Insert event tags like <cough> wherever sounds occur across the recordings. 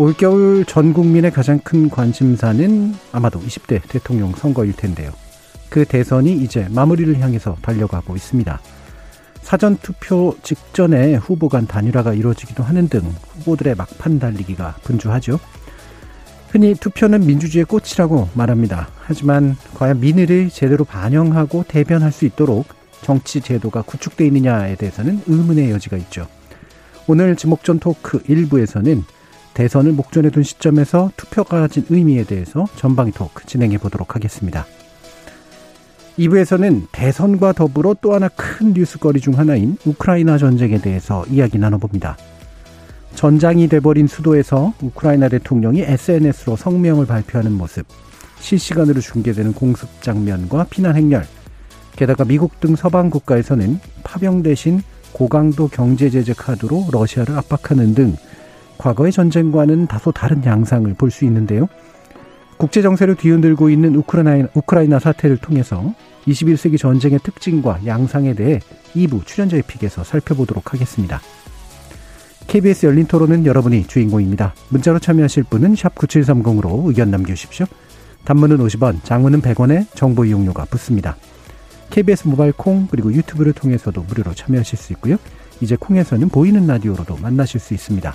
올겨울 전 국민의 가장 큰 관심사는 아마도 20대 대통령 선거일 텐데요. 그 대선이 이제 마무리를 향해서 달려가고 있습니다. 사전 투표 직전에 후보 간 단일화가 이루어지기도 하는 등 후보들의 막판 달리기가 분주하죠. 흔히 투표는 민주주의의 꽃이라고 말합니다. 하지만 과연 민의를 제대로 반영하고 대변할 수 있도록 정치 제도가 구축되어 있느냐에 대해서는 의문의 여지가 있죠. 오늘 지목전 토크 1부에서는 대선을 목전에 둔 시점에서 투표가 가진 의미에 대해서 전방위 토크 진행해 보도록 하겠습니다. 2부에서는 대선과 더불어 또 하나 큰 뉴스거리 중 하나인 우크라이나 전쟁에 대해서 이야기 나눠봅니다. 전장이 돼버린 수도에서 우크라이나 대통령이 SNS로 성명을 발표하는 모습, 실시간으로 중계되는 공습 장면과 피난 행렬, 게다가 미국 등 서방 국가에서는 파병 대신 고강도 경제 제재 카드로 러시아를 압박하는 등 과거의 전쟁과는 다소 다른 양상을 볼 수 있는데요. 국제 정세를 뒤흔들고 있는 우크라이나, 우크라이나 사태를 통해서 21세기 전쟁의 특징과 양상에 대해 2부 출연자의 픽에서 살펴보도록 하겠습니다. KBS 열린 토론은 여러분이 주인공입니다. 문자로 참여하실 분은 9730으로 의견 남겨주십시오. 단문은 50원, 장문은 100원에 정보 이용료가 붙습니다. KBS 모바일 콩 그리고 유튜브를 통해서도 무료로 참여하실 수 있고요. 이제 콩에서는 보이는 라디오로도 만나실 수 있습니다.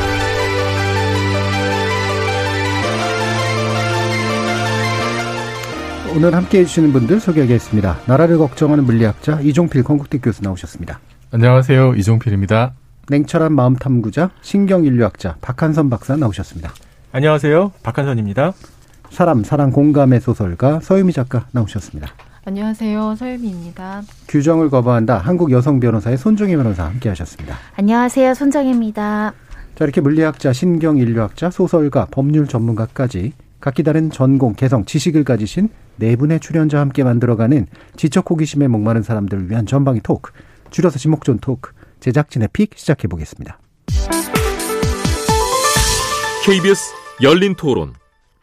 오늘 함께 해 주시는 분들 소개하겠습니다. 나라를 걱정하는 물리학자 이종필 건국대 교수 나오셨습니다. 안녕하세요. 이종필입니다. 냉철한 마음 탐구자, 신경인류학자 박한선 박사 나오셨습니다. 안녕하세요. 박한선입니다. 사람, 사랑, 공감의 소설가 서유미 작가 나오셨습니다. 안녕하세요. 서유미입니다. 규정을 거부한다. 한국 여성 변호사의 손정혜 변호사 함께 하셨습니다. 안녕하세요. 손정혜입니다. 자, 이렇게 물리학자, 신경인류학자, 소설가, 법률 전문가까지 각기 다른 전공, 개성, 지식을 가지신 네 분의 출연자와 함께 만들어가는 지적 호기심에 목마른 사람들을 위한 전방위 토크, 줄여서 지목전 토크, 제작진의 pick 시작해 보겠습니다. KBS 열린 토론.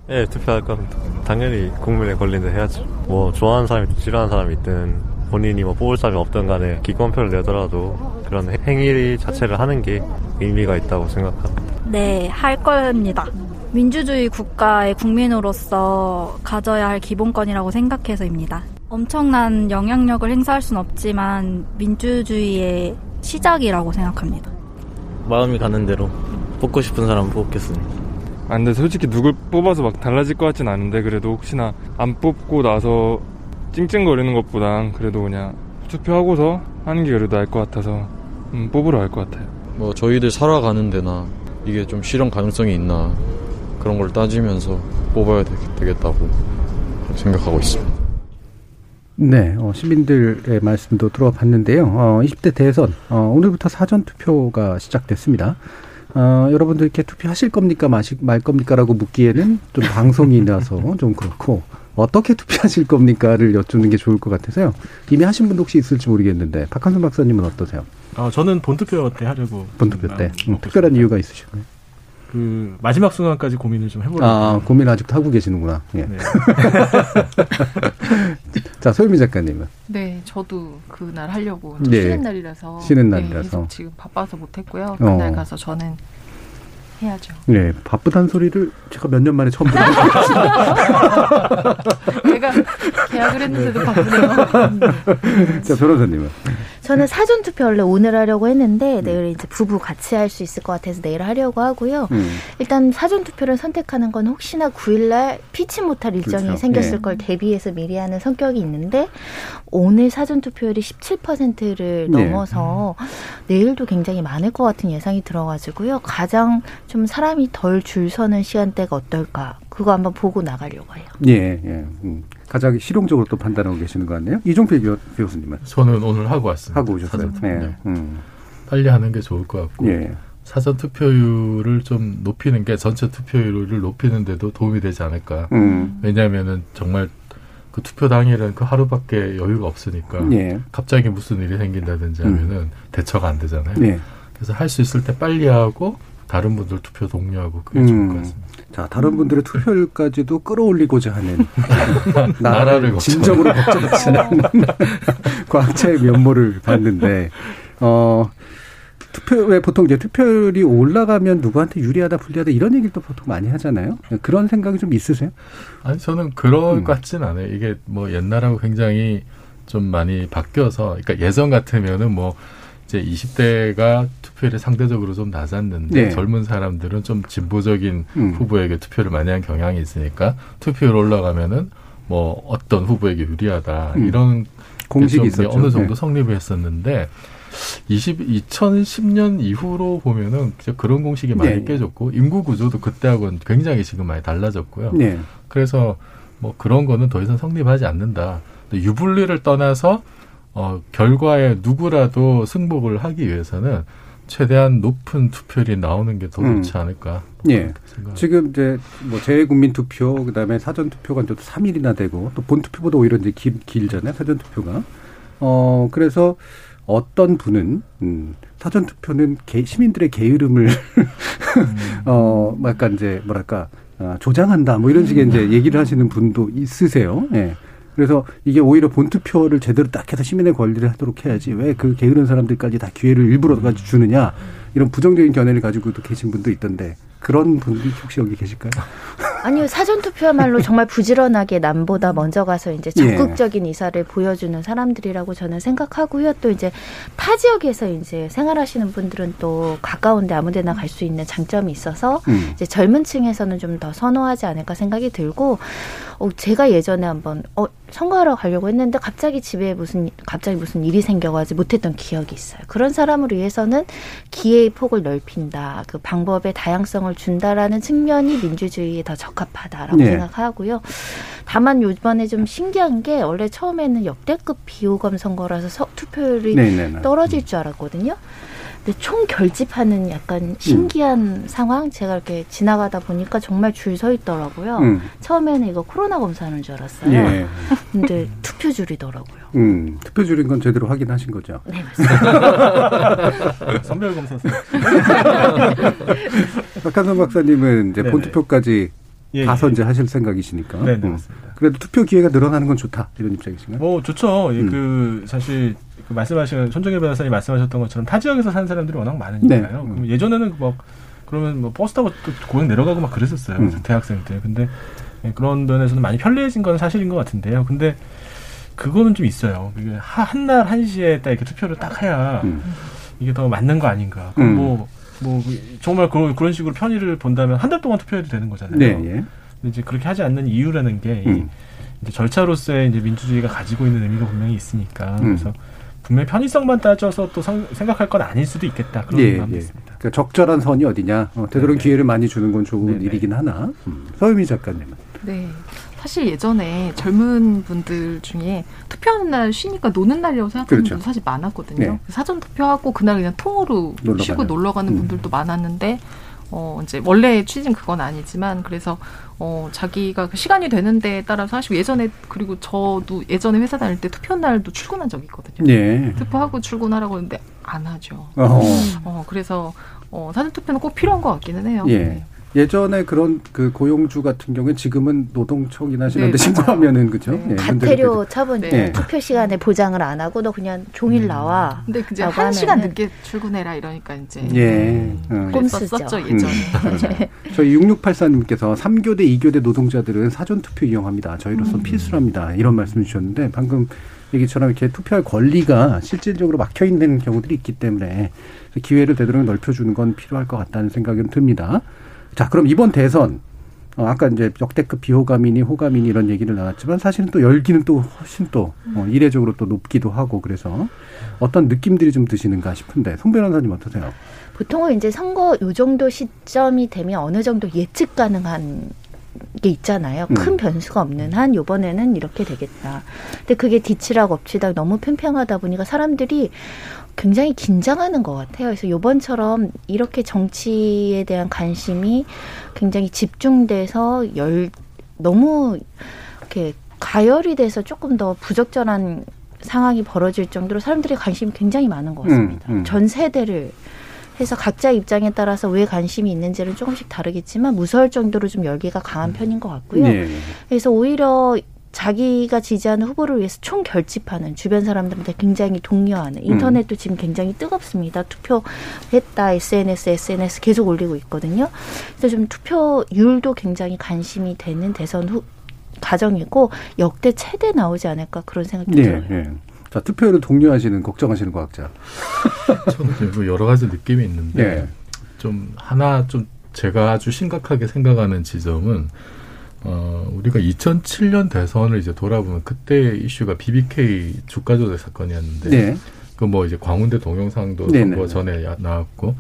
예, 투표할 겁니다. 당연히 국민의 권리인데 해야죠. 뭐 좋아하는 사람이 있든 싫어하는 사람이 있든 본인이 뭐 뽑을 사람이 없든 간에 기권표를 내더라도 그런 행위 자체를 하는 게 의미가 있다고 생각합니다. 네, 할 겁니다. 민주주의 국가의 국민으로서 가져야 할 기본권이라고 생각해서입니다. 엄청난 영향력을 행사할 수는 없지만 민주주의의 시작이라고 생각합니다. 마음이 가는 대로 뽑고 싶은 사람 뽑겠습니다. 아, 근데 솔직히 누굴 뽑아서 막 달라질 것 같진 않은데 그래도 혹시나 안 뽑고 나서 찡찡거리는 것보단 그래도 그냥 투표하고서 하는 게 그래도 나을 것 같아서 음, 뽑으러 갈 것 같아요. 뭐 저희들 살아가는 데나 이게 좀 실현 가능성이 있나 그런 걸 따지면서 뽑아야 되겠다고 생각하고 있습니다. 네, 어, 시민들의 말씀도 들어봤는데요. 어, 20대 대선, 어, 오늘부터 사전 투표가 시작됐습니다. 어, 여러분들 이렇게 투표하실 겁니까, 마시, 말 겁니까라고 묻기에는 좀 방송이라서 좀 그렇고, 어떻게 투표하실 겁니까를 여쭙는 게 좋을 것 같아서요. 이미 하신 분도 혹시 있을지 모르겠는데, 박한선 박사님은 어떠세요? 어, 저는 본투표 때 하려고. 본투표 때. 음, 특별한 이유가 있으시고요. 그 마지막 순간까지 고민을 좀 해보려고. 아, 고민 아직도 하고 계시는구나. 예. 네. <laughs> 자, 소유미 작가님은? 네, 저도 그날 하려고 네. 쉬는 날이라서. 쉬는 날이라서. 네, 지금 바빠서 못했고요. 그날 어. 가서 저는 해야죠. 네, 바쁘단 소리를 제가 몇 년 만에 처음 같습니다. <laughs> 내가 계약을 했는데도 네. 바쁘네요. <laughs> 자, 변호사님은? 저는 사전 투표 원래 오늘 하려고 했는데 내일 이제 부부 같이 할 수 있을 것 같아서 내일 하려고 하고요. 음. 일단 사전 투표를 선택하는 건 혹시나 9일날 피치 못할 일정이 그렇죠. 생겼을 예. 걸 대비해서 미리 하는 성격이 있는데 오늘 사전 투표율이 17%를 네. 넘어서 내일도 굉장히 많을 것 같은 예상이 들어가지고요. 가장 좀 사람이 덜 줄 서는 시간대가 어떨까 그거 한번 보고 나가려고 해요. 예, 예. 음. 가장 실용적으로 또 판단하고 계시는 것 같네요. 이종필 교- 교수님은 저는 오늘 하고 왔습니다. 하고 오셨어요. 사전. 예. 네. 음. 빨리 하는 게 좋을 것 같고 예. 사전 투표율을 좀 높이는 게 전체 투표율을 높이는데도 도움이 되지 않을까. 음. 왜냐하면은 정말 그 투표 당일은 그 하루밖에 여유가 없으니까 예. 갑자기 무슨 일이 생긴다든지 하면은 대처가 안 되잖아요. 예. 그래서 할 수 있을 때 빨리 하고 다른 분들 투표 독려하고 그게 좋을 것 음. 같습니다. 자, 다른 분들의 투표율까지도 끌어올리고자 하는 <laughs> 나라를. 진정으로 걱정하시는 <laughs> 과학자의 면모를 봤는데, 어, 투표, 왜 보통 이제 투표율이 올라가면 누구한테 유리하다, 불리하다 이런 얘기를 또 보통 많이 하잖아요. 그런 생각이 좀 있으세요? 아니 저는 그럴 음. 것 같진 않아요. 이게 뭐 옛날하고 굉장히 좀 많이 바뀌어서, 그러니까 예전 같으면은 뭐 이제 20대가 투표율이 상대적으로 좀 낮았는데 네. 젊은 사람들은 좀 진보적인 음. 후보에게 투표를 많이 한 경향이 있으니까 투표율 올라가면은 뭐 어떤 후보에게 유리하다 음. 이런 공식이 있었죠. 어느 정도 네. 성립을 했었는데 20, 2010년 이후로 보면은 그런 공식이 많이 네. 깨졌고 인구 구조도 그때하고는 굉장히 지금 많이 달라졌고요. 네. 그래서 뭐 그런 거는 더 이상 성립하지 않는다. 유불리를 떠나서 어 결과에 누구라도 승복을 하기 위해서는 최대한 높은 투표율이 나오는 게더 음. 좋지 않을까. 예. 지금 이제 뭐 재국민 투표 그다음에 사전 투표가 이제 3일이나 되고 또 본 투표보다 오히려 이제 길, 길잖아요. 사전 투표가. 어 그래서 어떤 분은 음 사전 투표는 개, 시민들의 게으름을 <laughs> 어 약간 이제 뭐랄까 어, 조장한다 뭐 이런 식의 이제 얘기를 하시는 분도 있으세요. 예. 그래서 이게 오히려 본투표를 제대로 딱 해서 시민의 권리를 하도록 해야지 왜 그 게으른 사람들까지 다 기회를 일부러 가지고 주느냐. 이런 부정적인 견해를 가지고도 계신 분도 있던데 그런 분들이 혹시 여기 계실까요? <laughs> 아니요 사전 투표야말로 정말 부지런하게 남보다 먼저 가서 이제 예. 적극적인 이사를 보여주는 사람들이라고 저는 생각하고요. 또 이제 타 지역에서 이제 생활하시는 분들은 또 가까운데 아무데나 갈 수 있는 장점이 있어서 음. 이제 젊은층에서는 좀 더 선호하지 않을까 생각이 들고 어, 제가 예전에 한번 어, 선거하러 가려고 했는데 갑자기 집에 무슨 갑자기 무슨 일이 생겨가지고 못했던 기억이 있어요. 그런 사람을 위해서는 기회의 폭을 넓힌다, 그 방법의 다양성을 준다라는 측면이 민주주의에 더 적합하다라고 네. 생각하고요. 다만 요번에 좀 신기한 게 원래 처음에는 역대급 비호감 선거라서 서- 투표율이 네네네. 떨어질 줄 알았거든요. 총 결집하는 약간 신기한 상황 제가 이렇게 지나가다 보니까 정말 줄 서 있더라고요. 음. 처음에는 이거 코로나 검사하는 줄 알았어요. 예. 근데 투표 줄이더라고요. 음, 투표 줄인 건 제대로 확인하신 거죠? 네, 맞습니다. <laughs> 선별 검사. <laughs> 박한선 박사님은 이제 네네. 본투표까지 예, 가서 예. 이제 하실 생각이시니까. 네, 네, 음. 맞습니다. 그래도 투표 기회가 늘어나는 건 좋다 이런 입장이신가요? 뭐 좋죠. 예, 음. 그 사실 그 말씀하신 손정혜 변호사님 말씀하셨던 것처럼 타 지역에서 사는 사람들이 워낙 많으니까요. 네. 음. 그럼 예전에는 뭐 그러면 뭐 버스 타고 또 고향 내려가고 막 그랬었어요. 음. 대학생 때. 근데 예, 그런 면에서는 많이 편리해진 건 사실인 것 같은데요. 근데 그거는 좀 있어요. 이게 하- 한날 한시에 딱 이렇게 투표를 딱 해야 음. 이게 더 맞는 거 아닌가. 음. 뭐, 뭐, 정말 그, 그런 식으로 편의를 본다면 한 달 동안 투표해도 되는 거잖아요. 네, 예. 근데 이제 그렇게 하지 않는 이유라는 게이 음. 이제 절차로서의 이제 민주주의가 가지고 있는 의미가 분명히 있으니까 음. 그래서 분명히 편의성만 따져서 또 성- 생각할 건 아닐 수도 있겠다 그런 예, 마음이 예. 있습니다. 그러니까 적절한 선이 어디냐. 어, 되도록 네네. 기회를 많이 주는 건 좋은 네네. 일이긴 하나. 음. 서유미 작가님은. 네. 사실 예전에 젊은 분들 중에 투표하는 날 쉬니까 노는 날이라고 생각하는 그렇죠. 분도 사실 많았거든요. 네. 사전 투표하고 그날 그냥 통으로 놀러 쉬고 가는. 놀러 가는 음. 분들도 많았는데 어 이제 원래 취지는 그건 아니지만 그래서 어 자기가 그 시간이 되는 데에 따라서 하시고 예전에 그리고 저도 예전에 회사 다닐 때 투표 날도 출근한 적이 있거든요. 예. 투표하고 출근하라고 했는데 안 하죠. 어허. 어 그래서 어 사전 투표는 꼭 필요한 것 같기는 해요. 예. 네. 예전에 그런 그 고용주 같은 경우에 지금은 노동청이나 이런 네, 데 신고하면은 그죠? 예, 과태료 문제가 처분. 투표 시간에 보장을 안 하고 너 그냥 종일 나와. 근데 이제 한 시간 하면은 늦게 출근해라 이러니까 이제 예. 음. 그랬었죠 예전에. 음. 저희 6684님께서 3교대, 2교대 노동자들은 사전 투표 이용합니다. 저희로서는 필수랍니다. 이런 말씀 주셨는데 방금 얘기처럼 이렇게 투표할 권리가 실질적으로 막혀 있는 경우들이 있기 때문에 기회를 되도록 넓혀주는 건 필요할 것 같다는 생각이 듭니다. 자, 그럼 이번 대선 어, 아까 이제 역대급 비호감이니 호감이니 이런 얘기를 나왔지만 사실은 또 열기는 또 훨씬 또 어, 이례적으로 또 높기도 하고 그래서 어떤 느낌들이 좀 드시는가 싶은데 송 변호사님 어떠세요? 보통은 이제 선거 요 정도 시점이 되면 어느 정도 예측 가능한 게 있잖아요. 음. 큰 변수가 없는 한 요번에는 이렇게 되겠다. 근데 그게 뒤치락 엎치락 너무 팽팽하다 보니까 사람들이 굉장히 긴장하는 것 같아요. 그래서 요번처럼 이렇게 정치에 대한 관심이 굉장히 집중돼서 열 너무 이렇게 가열이 돼서 조금 더 부적절한 상황이 벌어질 정도로 사람들의 관심이 굉장히 많은 것 같습니다. 음, 음. 전 세대를 해서 각자 입장에 따라서 왜 관심이 있는지는 조금씩 다르겠지만 무서울 정도로 좀 열기가 강한 편인 것 같고요. 예. 그래서 오히려 자기가 지지하는 후보를 위해서 총 결집하는 주변 사람들한테 굉장히 독려하는 인터넷도 지금 굉장히 뜨겁습니다. 투표했다 SNS SNS 계속 올리고 있거든요. 그래서 좀 투표율도 굉장히 관심이 되는 대선 후 과정이고 역대 최대 나오지 않을까 그런 생각도 예, 들어요. 예. 자, 투표율을 독려하시는 걱정하시는 과학자. <laughs> 저는 뭐 여러 가지 느낌이 있는데 네. 좀 하나 좀 제가 아주 심각하게 생각하는 지점은 어 우리가 2007년 대선을 이제 돌아보면 그때 이슈가 BBK 주가 조작 사건이었는데 네. 그뭐 이제 광운대 동영상도 네네. 선거 전에 야- 나왔고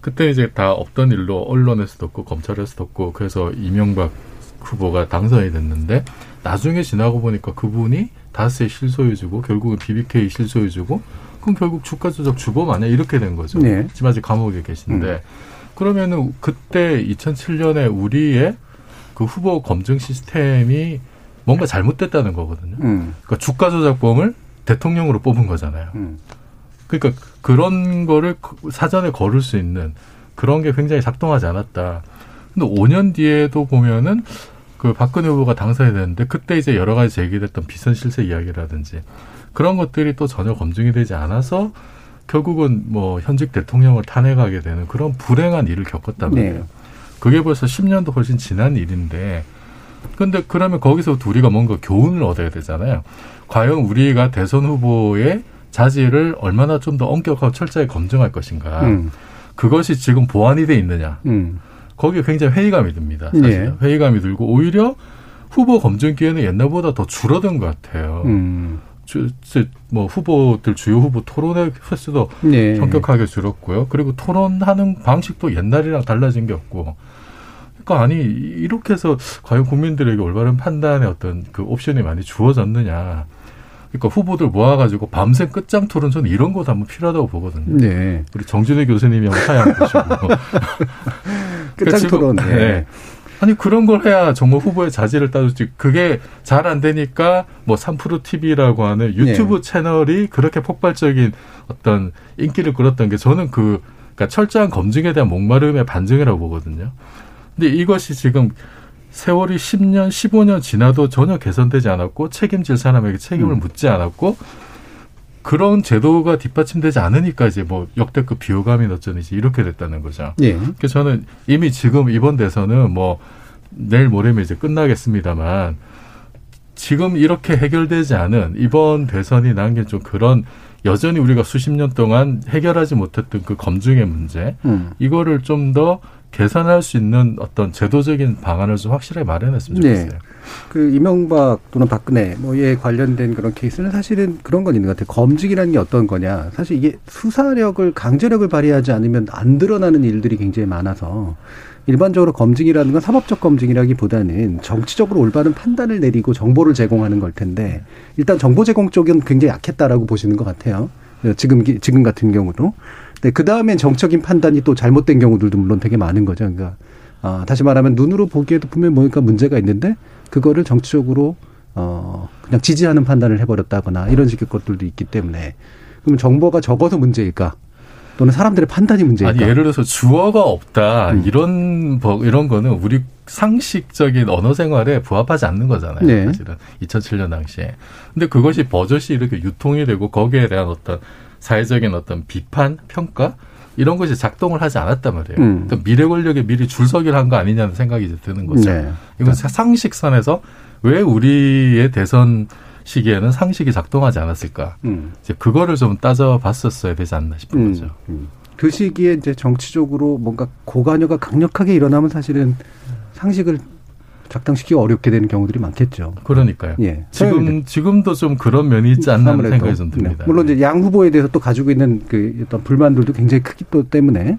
그때 이제 다 없던 일로 언론에서도 없고 검찰에서도 없고 그래서 이명박 후보가 당선이 됐는데 나중에 지나고 보니까 그분이 다스의 실소유주고 결국은 BBK 실소유주고 그럼 결국 주가 조작 주범 아니야 이렇게 된 거죠. 네. 지금 아직 감옥에 계신데 그러면은 그때 2007년에 우리의 그 후보 검증 시스템이 뭔가 잘못됐다는 거거든요. 음. 그러니까 주가 조작범을 대통령으로 뽑은 거잖아요. 음. 그러니까 그런 거를 그- 사전에 거를 수 있는 그런 게 굉장히 작동하지 않았다. 근데 5년 뒤에도 보면은 그 박근혜 후보가 당선이 됐는데 그때 이제 여러 가지 제기됐던 비선 실세 이야기라든지 그런 것들이 또 전혀 검증이 되지 않아서 결국은 뭐 현직 대통령을 탄핵하게 되는 그런 불행한 일을 겪었단 네. 말이에요. 그게 벌써 10년도 훨씬 지난 일인데 근데 그러면 거기서 우리가 뭔가 교훈을 얻어야 되잖아요. 과연 우리가 대선 후보의 자질을 얼마나 좀 더 엄격하고 철저히 검증할 것인가. 음. 그것이 지금 보완이 돼 있느냐. 음. 거기에 굉장히 회의감이 듭니다. 사실 예. 회의감이 들고 오히려 후보 검증 기회는 옛날보다 더 줄어든 것 같아요. 음. 뭐 후보들 주요 후보 토론의 횟수도 네. 현격하게 줄었고요. 그리고 토론하는 방식도 옛날이랑 달라진 게 없고. 그러니까 아니 이렇게 해서 과연 국민들에게 올바른 판단의 어떤 그 옵션이 많이 주어졌느냐. 그러니까 후보들 모아가지고 밤새 끝장 토론 저는 이런 것도 한번 필요하다고 보거든요. 네. 우리 정준혜 교수님이 한번 사양 보시고. <laughs> 끝장 토론. 네. 네. 아니 그런 걸 해야 정말 후보의 자질을 따졌지. 그게 잘 안 되니까 뭐 3프로 TV라고 하는 유튜브 네. 채널이 그렇게 폭발적인 어떤 인기를 끌었던 게 저는 그 그러니까 철저한 검증에 대한 목마름의 반증이라고 보거든요. 근데 이것이 지금 세월이 10년, 15년 지나도 전혀 개선되지 않았고 책임질 사람에게 책임을 음. 묻지 않았고 그런 제도가 뒷받침되지 않으니까 이제 뭐 역대급 비호감이 어쩌는지 이렇게 됐다는 거죠. 예. 그래서 저는 이미 지금 이번 대선은 뭐 내일 모레면 이제 끝나겠습니다만 지금 이렇게 해결되지 않은 이번 대선이 남긴 좀 그런 여전히 우리가 수십 년 동안 해결하지 못했던 그 검증의 문제 음. 이거를 좀더 개선할 수 있는 어떤 제도적인 방안을 좀 확실하게 마련했으면 네. 좋겠어요. 그 이명박 또는 박근혜 뭐에 관련된 그런 케이스는 사실은 그런 건 있는 것 같아요. 검증이라는 게 어떤 거냐. 사실 이게 수사력을 강제력을 발휘하지 않으면 안 드러나는 일들이 굉장히 많아서 일반적으로 검증이라는 건 사법적 검증이라기보다는 정치적으로 올바른 판단을 내리고 정보를 제공하는 걸 텐데 일단 정보 제공 쪽은 굉장히 약했다라고 보시는 것 같아요. 지금 기- 지금 같은 경우도. 네, 그 다음엔 정적인 판단이 또 잘못된 경우들도 물론 되게 많은 거죠. 그러니까 아, 다시 말하면 눈으로 보기에도 분명히 뭔가 문제가 있는데 그거를 정치적으로 어 그냥 지지하는 판단을 해버렸다거나 이런 식의 것들도 있기 때문에 그러면 정보가 적어서 문제일까? 또는 사람들의 판단이 문제일까? 아니 예를 들어서 주어가 없다 이런 버- 이런 거는 우리 상식적인 언어 생활에 부합하지 않는 거잖아요. 네. 사실은 2007년 당시에. 근데 그것이 버젓이 이렇게 유통이 되고 거기에 대한 어떤 사회적인 어떤 비판, 평가 이런 것이 작동을 하지 않았단 말이에요. 음. 그러니까 미래 권력에 미리 줄서기를 한 거 아니냐는 생각이 이제 드는 거죠. 네. 이건 상식선에서 왜 우리의 대선 시기에는 상식이 작동하지 않았을까? 음. 이제 그거를 좀 따져봤었어야 되지 않나 싶은 음, 거죠. 음. 그 시기에 이제 정치적으로 뭔가 고관여가 강력하게 일어나면 사실은 상식을 작동시키기 어렵게 되는 경우들이 많겠죠. 그러니까요. 예. 지금 지금도 좀 그런 면이 있지 않나 하는. 생각이 좀 듭니다. 네. 물론 이제 양 후보에 대해서 또 가지고 있는 그 어떤 불만들도 굉장히 크기 또 때문에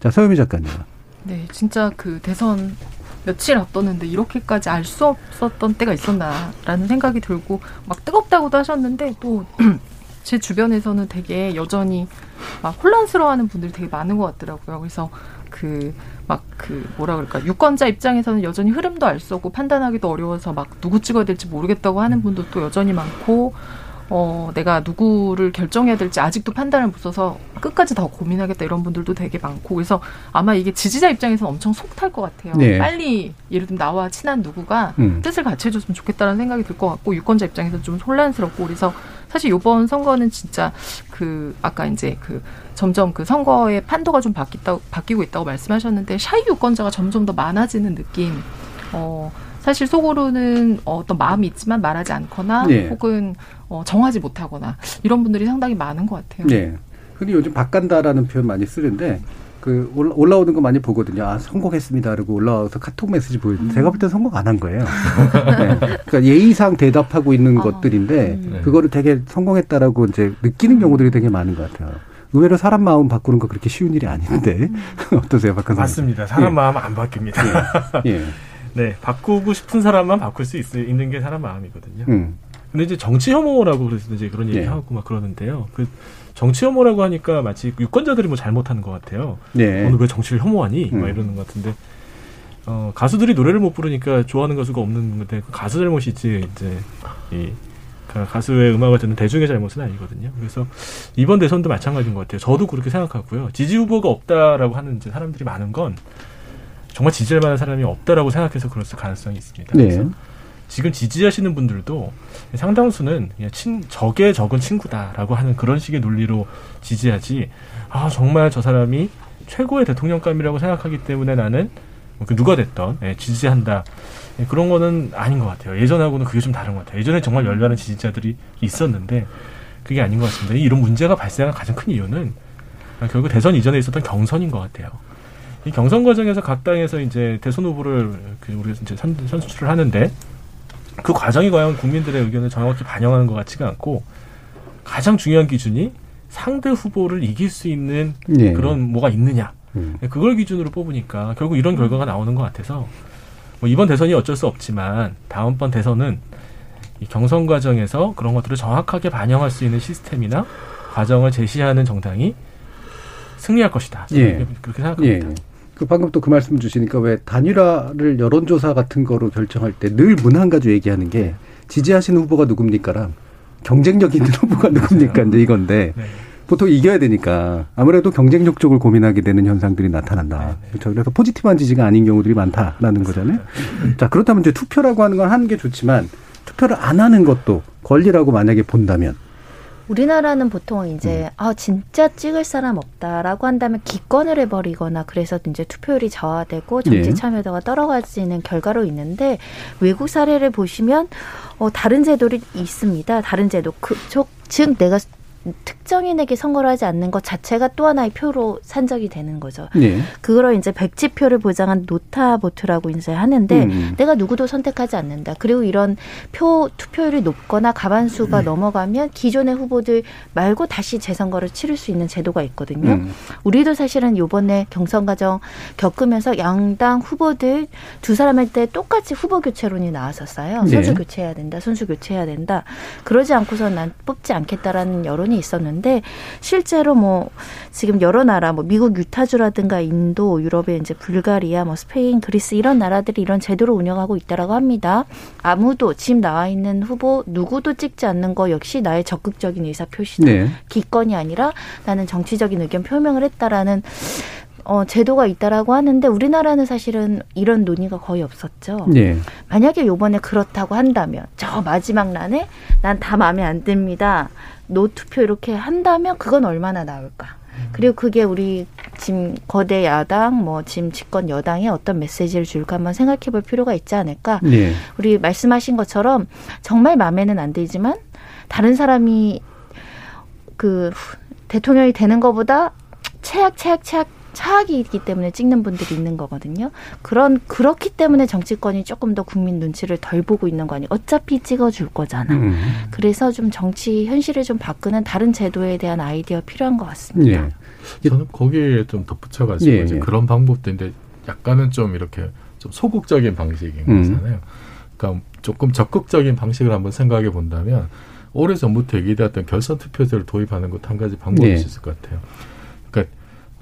자 서유미 작가님. 네, 진짜 그 대선 며칠 앞뒀는데 이렇게까지 알 수 없었던 때가 있었나라는 생각이 들고 막 뜨겁다고도 하셨는데 또 <clears throat> 제 주변에서는 되게 여전히 막 혼란스러워하는 분들이 되게 많은 것 같더라고요. 그래서 그 막 그 뭐라 그럴까 유권자 입장에서는 여전히 흐름도 알 수 없고 판단하기도 어려워서 막 누구 찍어야 될지 모르겠다고 하는 분도 또 여전히 많고 어, 내가 누구를 결정해야 될지 아직도 판단을 못 써서 끝까지 더 고민하겠다 이런 분들도 되게 많고 그래서 아마 이게 지지자 입장에서는 엄청 속탈 것 같아요. 네. 빨리 예를 들면 나와 친한 누구가 음. 뜻을 같이 해줬으면 좋겠다는 생각이 들 것 같고 유권자 입장에서 좀 혼란스럽고 그래서 사실 이번 선거는 진짜 그 아까 이제 그 점점 그 선거의 판도가 좀 바뀌다 바뀌고 있다고 말씀하셨는데 샤이 유권자가 점점 더 많아지는 느낌. 어 사실 속으로는 어떤 마음이 있지만 말하지 않거나 네. 혹은 어, 정하지 못하거나 이런 분들이 상당히 많은 것 같아요. 네. 근데 요즘 바간다라는 표현 많이 쓰는데 그 올라- 올라오는 거 많이 보거든요. 아 성공했습니다. 그리고 올라와서 카톡 메시지 보여주는데 제가 볼 때 성공 안 한 거예요. 네. 그러니까 예의상 대답하고 있는 것들인데 네. 그거를 되게 성공했다라고 이제 느끼는 경우들이 되게 많은 것 같아요. 의외로 사람 마음 바꾸는 거 그렇게 쉬운 일이 아닌데 <laughs> 어떠세요, 박근혜 맞습니다. 사람 마음 안 바뀝니다. 예. <laughs> 네, 바꾸고 싶은 사람만 바꿀 수 있, 있는 게 사람 마음이거든요. 음. 근데 이제 정치 혐오라고 그래서 이제 그런 예. 얘기하고 막 그러는데요. 그 정치 혐오라고 하니까 마치 유권자들이 뭐 잘못하는 것 같아요. 네. 오늘 왜 정치를 혐오하니? 막 음. 이러는 것 같은데 어, 가수들이 노래를 못 부르니까 좋아하는 가수가 없는 건데 그 가수 잘못이지 이제 이 가- 가수의 음악을 듣는 대중의 잘못은 아니거든요. 그래서 이번 대선도 마찬가지인 것 같아요. 저도 그렇게 생각하고요. 지지 후보가 없다라고 하는 이제 사람들이 많은 건 정말 지지할 만한 사람이 없다라고 생각해서 그럴 가능성이 있습니다. 네. 그래서 지금 지지하시는 분들도 상당수는 친, 적의 적은 친구다라고 하는 그런 식의 논리로 지지하지, 아, 정말 저 사람이 최고의 대통령감이라고 생각하기 때문에 나는 뭐그 누가 됐던 예, 지지한다. 예, 그런 거는 아닌 것 같아요. 예전하고는 그게 좀 다른 것 같아요. 예전에 정말 열렬한 지지자들이 있었는데 그게 아닌 것 같습니다. 이런 문제가 발생한 가장 큰 이유는 아, 결국 대선 이전에 있었던 경선인 것 같아요. 이 경선 과정에서 각 당에서 이제 대선 후보를 그 우리가 이제 선, 선수를 하는데 그 과정이 과연 국민들의 의견을 정확히 반영하는 것 같지가 않고 가장 중요한 기준이 상대 후보를 이길 수 있는 예. 그런 뭐가 있느냐 음. 그걸 기준으로 뽑으니까 결국 이런 결과가 나오는 것 같아서 뭐 이번 대선이 어쩔 수 없지만 다음번 대선은 이 경선 과정에서 그런 것들을 정확하게 반영할 수 있는 시스템이나 과정을 제시하는 정당이 승리할 것이다. 예. 그렇게 생각합니다. 예. 그 방금 또 그 말씀 주시니까 왜 단일화를 여론조사 같은 거로 결정할 때 늘 문 한 가지 얘기하는 게 지지하시는 후보가 누굽니까랑 경쟁력 있는 <laughs> 후보가 누굽니까 이제 이건데 네. 보통 이겨야 되니까 아무래도 경쟁력 쪽을 고민하게 되는 현상들이 나타난다. 그렇죠. 그래서 포지티브한 지지가 아닌 경우들이 많다라는 거잖아요. 자 그렇다면 이제 투표라고 하는 건 하는 게 좋지만 투표를 안 하는 것도 권리라고 만약에 본다면 우리나라는 보통 이제 아 진짜 찍을 사람 없다라고 한다면 기권을 해버리거나 그래서 이제 투표율이 저하되고 정치 예. 참여도가 떨어지는 결과로 있는데 외국 사례를 보시면 어, 다른 제도들이 있습니다. 다른 제도 그즉 내가 특정인에게 선거를 하지 않는 것 자체가 또 하나의 표로 산적이 되는 거죠. 네. 그거를 이제 백지표를 보장한 노타보트라고 이제 하는데 음. 내가 누구도 선택하지 않는다. 그리고 이런 표 투표율이 높거나 가반수가 음. 넘어가면 기존의 후보들 말고 다시 재선거를 치를 수 있는 제도가 있거든요. 음. 우리도 사실은 요번에 경선 과정 겪으면서 양당 후보들 두 사람일 때 똑같이 후보 교체론이 나왔었어요. 네. 선수 교체해야 된다. 선수 교체해야 된다. 그러지 않고서 난 뽑지 않겠다라는 여론이 논란이 있었는데 실제로 뭐 지금 여러 나라 뭐 미국 유타주라든가 인도, 유럽의 이제 불가리아, 뭐 스페인, 그리스 이런 나라들이 이런 제도를 운영하고 있다라고 합니다. 아무도 지금 나와 있는 후보 누구도 찍지 않는 거 역시 나의 적극적인 의사 표시다. 네. 기권이 아니라 나는 정치적인 의견 표명을 했다라는 어, 제도가 있다라고 하는데 우리나라는 사실은 이런 논의가 거의 없었죠. 네. 만약에 요번에 그렇다고 한다면 저 마지막 난에 난 다 마음에 안 듭니다. 노 투표 이렇게 한다면 그건 얼마나 나올까? 그리고 그게 우리 지금 거대 야당 뭐 지금 집권 여당에 어떤 메시지를 줄까 한번 생각해 볼 필요가 있지 않을까? 네. 우리 말씀하신 것처럼 정말 마음에는 안 들지만 다른 사람이 그 대통령이 되는 것보다 최악 최악 최악 차악이 있기 때문에 찍는 분들이 있는 거거든요. 그런 그렇기 때문에 정치권이 조금 더 국민 눈치를 덜 보고 있는 거 아니에요. 어차피 찍어줄 거잖아. 음. 그래서 좀 정치 현실을 좀 바꾸는 다른 제도에 대한 아이디어 필요한 것 같습니다. 예. 저는 거기에 좀 덧붙여가지고 예, 이제 예. 그런 방법도 있는데 약간은 좀 이렇게 좀 소극적인 방식인 음. 거잖아요. 그러니까 조금 적극적인 방식을 한번 생각해 본다면 오래 전부터 얘기되었던 결선 투표제를 도입하는 것도 한 가지 방법일 네. 수 있을 것 같아요.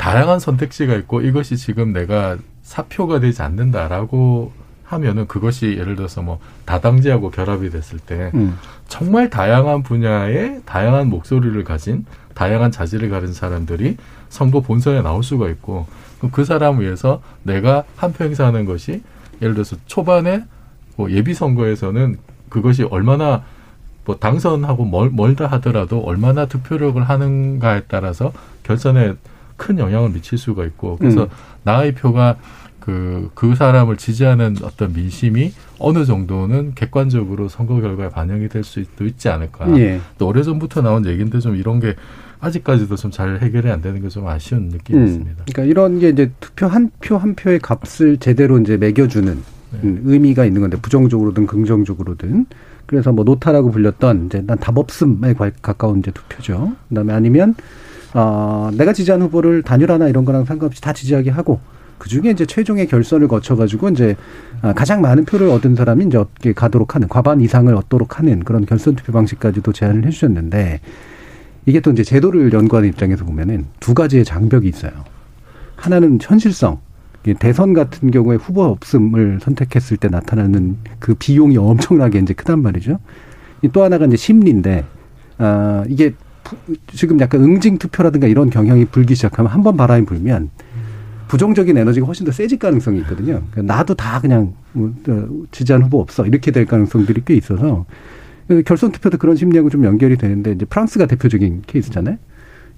다양한 선택지가 있고 이것이 지금 내가 사표가 되지 않는다라고 하면은 그것이 예를 들어서 뭐 다당제하고 결합이 됐을 때 음. 정말 다양한 분야의 다양한 목소리를 가진 다양한 자질을 가진 사람들이 선거 본선에 나올 수가 있고 그 사람을 위해서 내가 한 표 행사하는 것이 예를 들어서 초반에 뭐 예비 선거에서는 그것이 얼마나 뭐 당선하고 멀, 멀다 하더라도 얼마나 투표력을 하는가에 따라서 결선에 큰 영향을 미칠 수가 있고 그래서 음. 나의 표가 그, 그 사람을 지지하는 어떤 민심이 어느 정도는 객관적으로 선거 결과에 반영이 될 수도 있지 않을까. 예. 또 오래전부터 나온 얘기인데 좀 이런 게 아직까지도 좀 잘 해결이 안 되는 게 좀 아쉬운 느낌이 음. 있습니다. 그러니까 이런 게 이제 투표 한 표 한 표의 값을 제대로 이제 매겨주는 네. 음, 의미가 있는 건데 부정적으로든 긍정적으로든 그래서 뭐 노타라고 불렸던 이제 난 답 없음에 가- 가까운 이제 투표죠. 그다음에 아니면 어 내가 지지하는 후보를 단일화나 이런 거랑 상관없이 다 지지하게 하고 그 중에 이제 최종의 결선을 거쳐가지고 이제 아, 가장 많은 표를 얻은 사람이 이제 어떻게 가도록 하는 과반 이상을 얻도록 하는 그런 결선 투표 방식까지도 제안을 해주셨는데 이게 또 이제 제도를 연구하는 입장에서 보면은 두 가지의 장벽이 있어요. 하나는 현실성. 대선 같은 경우에 후보 없음을 선택했을 때 나타나는 그 비용이 엄청나게 이제 크단 말이죠. 이또 하나가 이제 심리인데, 아, 이게 부- 지금 약간 응징 투표라든가 이런 경향이 불기 시작하면 한 번 바람이 불면 부정적인 에너지가 훨씬 더 세질 가능성이 있거든요. 그러니까 나도 다 그냥 뭐, 어, 지지한 후보 없어. 이렇게 될 가능성들이 꽤 있어서 그 결선 투표도 그런 심리하고 좀 연결이 되는데 이제 프랑스가 대표적인 케이스잖아요.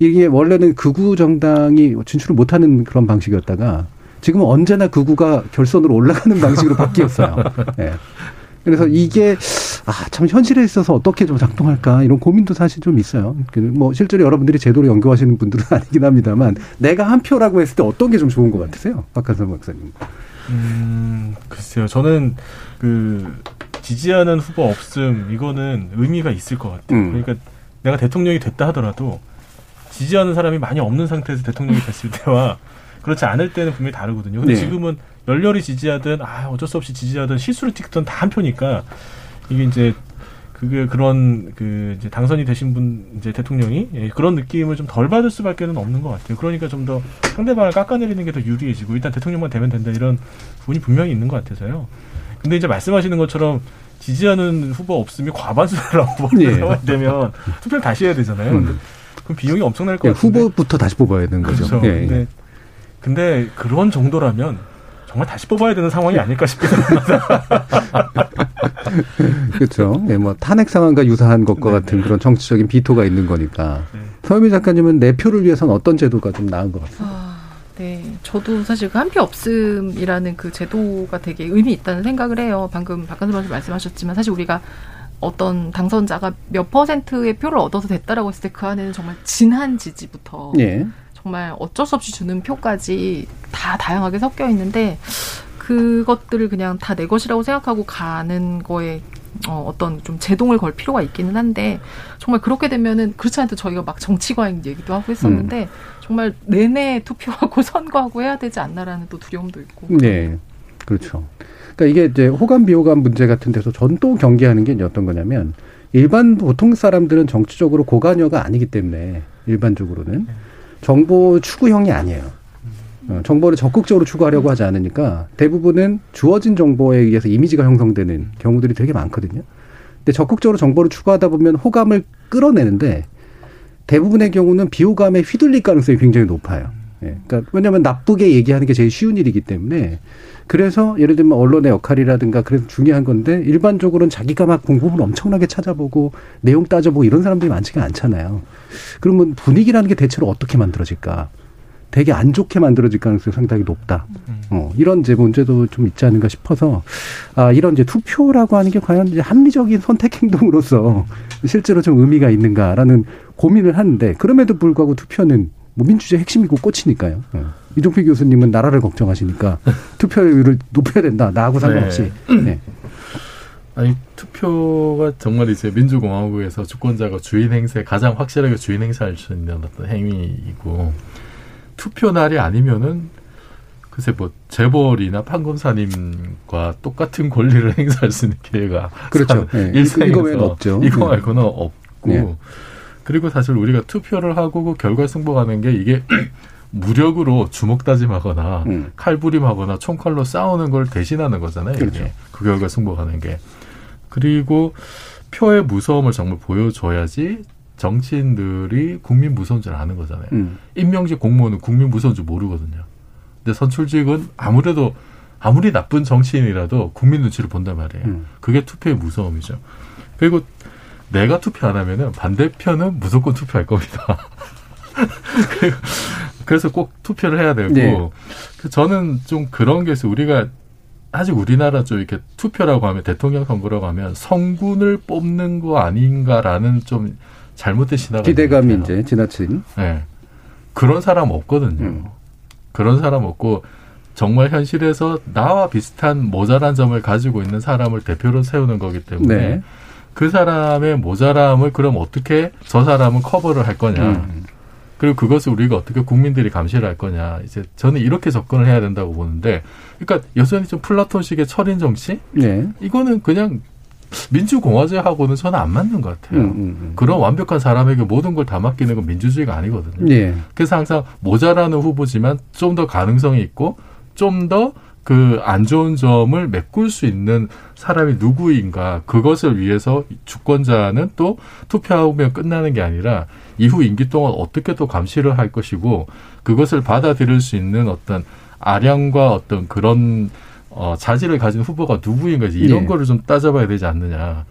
이게 원래는 극우 정당이 진출을 못하는 그런 방식이었다가 지금은 언제나 극우가 결선으로 올라가는 방식으로 바뀌었어요. 예. <laughs> 그래서 이게 아 참 현실에 있어서 어떻게 좀 작동할까 이런 고민도 사실 좀 있어요. 그뭐 실제로 여러분들이 제도를 연구하시는 분들은 <laughs> 아니긴 합니다만 내가 한 표라고 했을 때 어떤 게 좀 좋은 것 같으세요, 박한선 박사님? 음, 글쎄요. 저는 그 지지하는 후보 없음 이거는 의미가 있을 것 같아요. 음. 그러니까 내가 대통령이 됐다 하더라도 지지하는 사람이 많이 없는 상태에서 대통령이 됐을 때와 그렇지 않을 때는 분명히 다르거든요. 근데 네. 지금은 열렬히 지지하든 아 어쩔 수 없이 지지하든 실수를 찍든 다 한 표니까 이게 이제 그게 그런 그 이제 당선이 되신 분 이제 대통령이 예, 그런 느낌을 좀 덜 받을 수밖에는 없는 것 같아요. 그러니까 좀 더 상대방을 깎아내리는 게 더 유리해지고 일단 대통령만 되면 된다 이런 부분이 분명히 있는 것 같아서요. 근데 이제 말씀하시는 것처럼 지지하는 후보 없으면 과반수라고 <laughs> 예. <laughs> 되면 투표를 다시 해야 되잖아요. 음. 그럼 비용이 엄청날 것 예, 같은데. 후보부터 다시 뽑아야 되는 거죠. 그렇죠. 예, 예. 근데, 근데 그런 정도라면 정말 다시 뽑아야 되는 상황이 아닐까 싶기도 합니다. <laughs> 그렇죠. 예, 뭐 탄핵 상황과 유사한 것과 같은 그런 정치적인 비토가 있는 거니까. 서유미 작가님은 내 표를 위해서는 어떤 제도가 좀 나은 것 같아요? 아, 네. 저도 사실 그 한 표 없음이라는 그 제도가 되게 의미 있다는 생각을 해요. 방금 박근수 선수 말씀하셨지만 사실 우리가 어떤 당선자가 몇 퍼센트의 표를 얻어서 됐다라고 했을 때 그 안에는 정말 진한 지지부터 예. 정말 어쩔 수 없이 주는 표까지 다 다양하게 섞여 있는데 그것들을 그냥 다 내 것이라고 생각하고 가는 거에 어, 어떤 좀 제동을 걸 필요가 있기는 한데 정말 그렇게 되면은 그렇지 않아도 저희가 막 정치과잉 얘기도 하고 했었는데 정말 내내 투표하고 <laughs> 선거하고 해야 되지 않나라는 또 두려움도 있고 네. 그렇죠. 그러니까 이게 이제 호감 비호감 문제 같은 데서 전 또 경계하는 게 어떤 거냐면 일반 보통 사람들은 정치적으로 고관여가 아니기 때문에 일반적으로는 정보 추구형이 아니에요. 어, 정보를 적극적으로 추구하려고 하지 않으니까 대부분은 주어진 정보에 의해서 이미지가 형성되는 경우들이 되게 많거든요. 근데 적극적으로 정보를 추구하다 보면 호감을 끌어내는데 대부분의 경우는 비호감에 휘둘릴 가능성이 굉장히 높아요. 예. 그러니까 왜냐하면 나쁘게 얘기하는 게 제일 쉬운 일이기 때문에 그래서 예를 들면 언론의 역할이라든가 그래서 중요한 건데 일반적으로는 자기가 막 공부를 엄청나게 찾아보고 내용 따져보고 이런 사람들이 많지가 않잖아요. 그러면 분위기라는 게 대체로 어떻게 만들어질까? 되게 안 좋게 만들어질 가능성이 상당히 높다. 어, 이런 이제 문제도 좀 있지 않은가 싶어서 아, 이런 이제 투표라고 하는 게 과연 이제 합리적인 선택 행동으로서 실제로 좀 의미가 있는가라는 고민을 하는데 그럼에도 불구하고 투표는 뭐 민주주의 핵심이고 꽃이니까요. 어. 이종필 교수님은 나라를 걱정하시니까 <laughs> 투표율을 높여야 된다. 나하고 상관없이. 네. 아니 투표가 정말 이제 민주공화국에서 주권자가 주인 행세 가장 확실하게 주인 행사할 수 있는 어떤 행위이고 투표 날이 아니면은 글쎄 뭐 재벌이나 판검사님과 똑같은 권리를 <laughs> 행사할 수 있는 기회가 그렇죠. 네. 일상에서 이거 없죠. 이거 네. 말고는 없고 네. 그리고 사실 우리가 투표를 하고 그 결과 승복하는 게 이게 무력으로 주먹 다짐하거나 음. 칼부림하거나 총칼로 싸우는 걸 대신하는 거잖아요. 그렇죠. 그 결과 승복하는 게. 그리고 표의 무서움을 정말 보여줘야지 정치인들이 국민 무서운 줄 아는 거잖아요. 음. 임명직 공무원은 국민 무서운 줄 모르거든요. 근데 선출직은 아무래도 아무리 나쁜 정치인이라도 국민 눈치를 본단 말이에요. 음. 그게 투표의 무서움이죠. 그리고 내가 투표 안 하면은 반대편은 무조건 투표할 겁니다. <laughs> 그리고 그래서 꼭 투표를 해야 되고 네. 그 저는 좀 그런 게 있어요. 우리가 아직 우리나라 좀 이렇게 투표라고 하면 대통령 선거라고 하면 성군을 뽑는 거 아닌가라는 좀 잘못된 신화가 기대감이. 이제 지나친. 네. 그런 사람 없거든요. 음. 그런 사람 없고 정말 현실에서 나와 비슷한 모자란 점을 가지고 있는 사람을 대표로 세우는 거기 때문에 네. 그 사람의 모자람을 그럼 어떻게 저 사람은 커버를 할 거냐. 음. 그리고 그것을 우리가 어떻게 국민들이 감시를 할 거냐. 이제 저는 이렇게 접근을 해야 된다고 보는데, 그러니까 여전히 좀 플라톤식의 철인 정치? 네. 이거는 그냥 민주공화제하고는 저는 안 맞는 것 같아요. 음, 음, 음. 그런 완벽한 사람에게 모든 걸 다 맡기는 건 민주주의가 아니거든요. 예. 그래서 항상 모자라는 후보지만 좀 더 가능성이 있고 좀더 그 안 좋은 점을 메꿀 수 있는 사람이 누구인가 그것을 위해서 주권자는 또 투표하면 끝나는 게 아니라 이후 임기 동안 어떻게 또 감시를 할 것이고 그것을 받아들일 수 있는 어떤 아량과 어떤 그런 어, 자질을 가진 후보가 누구인가 이런 예. 거를 좀 따져봐야 되지 않느냐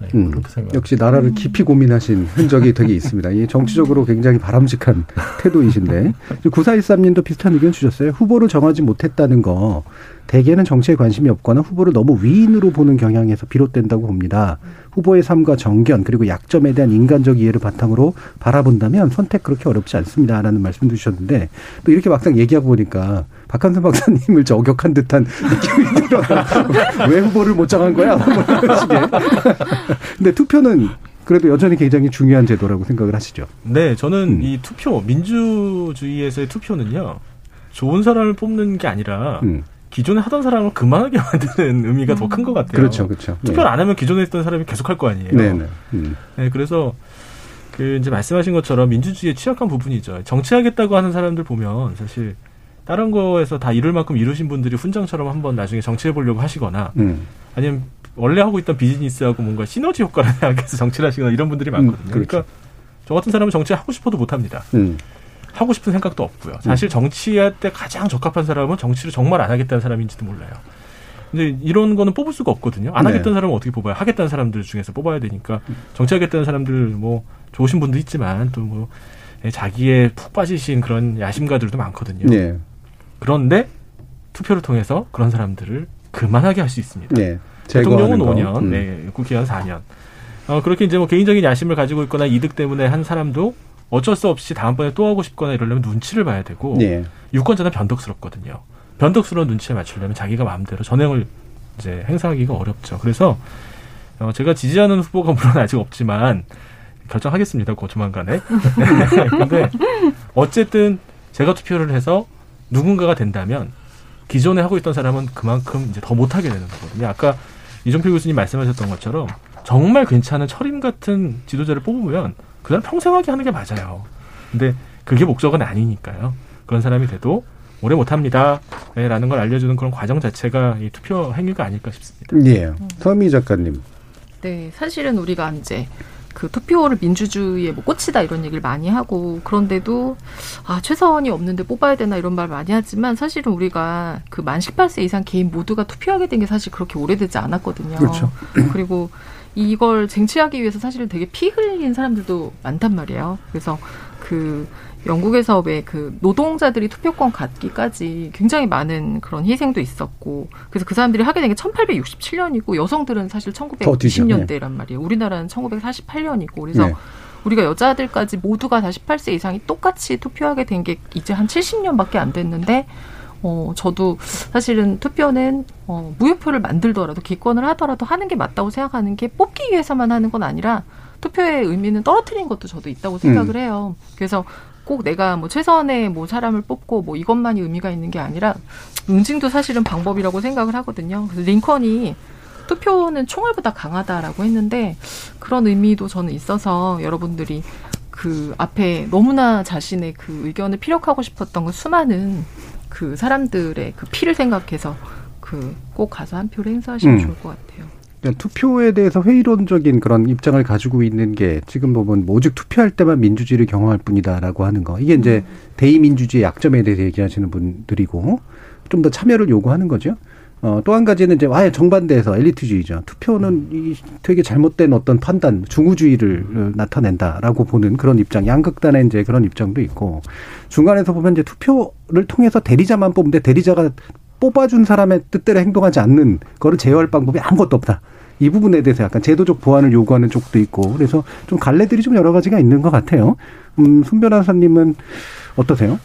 네, 음, 그렇게 생각. 역시 나라를 깊이 고민하신 흔적이 되게 있습니다. 이 정치적으로 굉장히 바람직한 <laughs> 태도이신데 9413님도 비슷한 의견 주셨어요. 후보를 정하지 못했다는 거 대개는 정치에 관심이 없거나 후보를 너무 위인으로 보는 경향에서 비롯된다고 봅니다. 후보의 삶과 정견 그리고 약점에 대한 인간적 이해를 바탕으로 바라본다면 선택 그렇게 어렵지 않습니다라는 말씀도 주셨는데 또 이렇게 막상 얘기하고 보니까 박한선 박사님을 저격한 듯한 느낌이 들어요. <laughs> 왜 후보를 못 정한 거야? 뭐. <laughs> 근데 투표는 그래도 여전히 굉장히 중요한 제도라고 생각을 하시죠. 네, 저는 음. 이 투표 민주주의에서의 투표는요 좋은 사람을 뽑는 게 아니라 음. 기존에 하던 사람을 그만하게 <laughs> 만드는 의미가 더큰 것 같아요. 그렇죠, 그렇죠. 투표를 안 하면 기존에 했던 사람이 계속 할 거 아니에요. 네, 네. 음. 네, 그래서 그 이제 말씀하신 것처럼 민주주의의 취약한 부분이죠. 정치하겠다고 하는 사람들 보면 사실 다른 거에서 다 이룰 만큼 이루신 분들이 훈장처럼 한번 나중에 정치해 보려고 하시거나 음. 아니면 원래 하고 있던 비즈니스하고 뭔가 시너지 효과를 <laughs> 생각해서 정치를 하시거나 이런 분들이 많거든요. 그렇죠. 그러니까 저 같은 사람은 정치 하고 싶어도 못 합니다. 음. 하고 싶은 생각도 없고요. 사실 정치할 때 가장 적합한 사람은 정치를 정말 안 하겠다는 사람인지도 몰라요. 근데 이런 거는 뽑을 수가 없거든요. 안 네. 하겠다는 사람은 어떻게 뽑아요? 하겠다는 사람들 중에서 뽑아야 되니까 정치하겠다는 사람들 뭐 좋으신 분도 있지만 또뭐 자기의 푹 빠지신 그런 야심가들도 많거든요. 네. 그런데 투표를 통해서 그런 사람들을 그만하게 할 수 있습니다. 네. 대통령은 제거하는 거. 5년, 음. 네, 국회의원 4년. 어, 그렇게 이제 뭐 개인적인 야심을 가지고 있거나 이득 때문에 한 사람도 어쩔 수 없이 다음번에 또 하고 싶거나 이러려면 눈치를 봐야 되고 네. 유권자는 변덕스럽거든요. 변덕스러운 눈치에 맞추려면 자기가 마음대로 전행을 이제 행사하기가 어렵죠. 그래서 어, 제가 지지하는 후보가 물론 아직 없지만 결정하겠습니다. 그 조만간에. <laughs> 근데 어쨌든 제가 투표를 해서 누군가가 된다면 기존에 하고 있던 사람은 그만큼 이제 더 못하게 되는 거거든요. 아까 이종필 교수님 말씀하셨던 것처럼 정말 괜찮은 철임 같은 지도자를 뽑으면 그 사람 평생 하게 하는 게 맞아요. 근데 그게 목적은 아니니까요. 그런 사람이 돼도 오래 못합니다. 네, 라는 걸 알려주는 그런 과정 자체가 이 투표 행위가 아닐까 싶습니다. 예. 서미 작가님. 네, 사실은 우리가 이제 그 투표를 민주주의의 뭐 꽃이다 이런 얘기를 많이 하고 그런데도 아 최선이 없는데 뽑아야 되나 이런 말 많이 하지만 사실은 우리가 그 만 18세 이상 개인 모두가 투표하게 된 게 사실 그렇게 오래되지 않았거든요. 그렇죠. <clears throat> 그리고 이걸 쟁취하기 위해서 사실은 되게 피 흘린 사람들도 많단 말이에요. 그래서 그 영국에서 왜 그 노동자들이 투표권 갖기까지 굉장히 많은 그런 희생도 있었고 그래서 그 사람들이 하게 된 게 1867년이고 여성들은 사실 더 뒤죠. 1990년대란 말이에요. 우리나라는 1948년이고 그래서 네. 우리가 여자들까지 모두가 다 18세 이상이 똑같이 투표하게 된 게 이제 한 70년밖에 안 됐는데 어 저도 사실은 투표는 어 무효표를 만들더라도 기권을 하더라도 하는 게 맞다고 생각하는 게 뽑기 위해서만 하는 건 아니라 투표의 의미는 떨어뜨린 것도 저도 있다고 생각을 음. 해요. 그래서 꼭 내가 뭐 최선의 뭐 사람을 뽑고 뭐 이것만이 의미가 있는 게 아니라 응징도 사실은 방법이라고 생각을 하거든요. 그래서 링컨이 투표는 총알보다 강하다라고 했는데 그런 의미도 저는 있어서 여러분들이 그 앞에 너무나 자신의 그 의견을 피력하고 싶었던 그 수많은 그 사람들의 그 피를 생각해서 그 꼭 가서 한 표를 행사하시면 음. 좋을 것 같아요. 그러니까 투표에 대해서 회의론적인 그런 입장을 가지고 있는 게 지금 보면 뭐 오직 투표할 때만 민주주의를 경험할 뿐이다라고 하는 거. 이게 이제 대의민주주의의 약점에 대해서 얘기하시는 분들이고 좀 더 참여를 요구하는 거죠. 어, 또 한 가지는 이제 아예 정반대에서 엘리트주의죠. 투표는 이 되게 잘못된 어떤 판단, 중우주의를 어, 나타낸다라고 보는 그런 입장, 양극단의 이제 그런 입장도 있고 중간에서 보면 이제 투표를 통해서 대리자만 뽑는데 대리자가 뽑아준 사람의 뜻대로 행동하지 않는 거를 제어할 방법이 아무것도 없다. 이 부분에 대해서 약간 제도적 보완을 요구하는 쪽도 있고 그래서 좀 갈래들이 좀 여러 가지가 있는 것 같아요. 음, 손 변호사님은 어떠세요?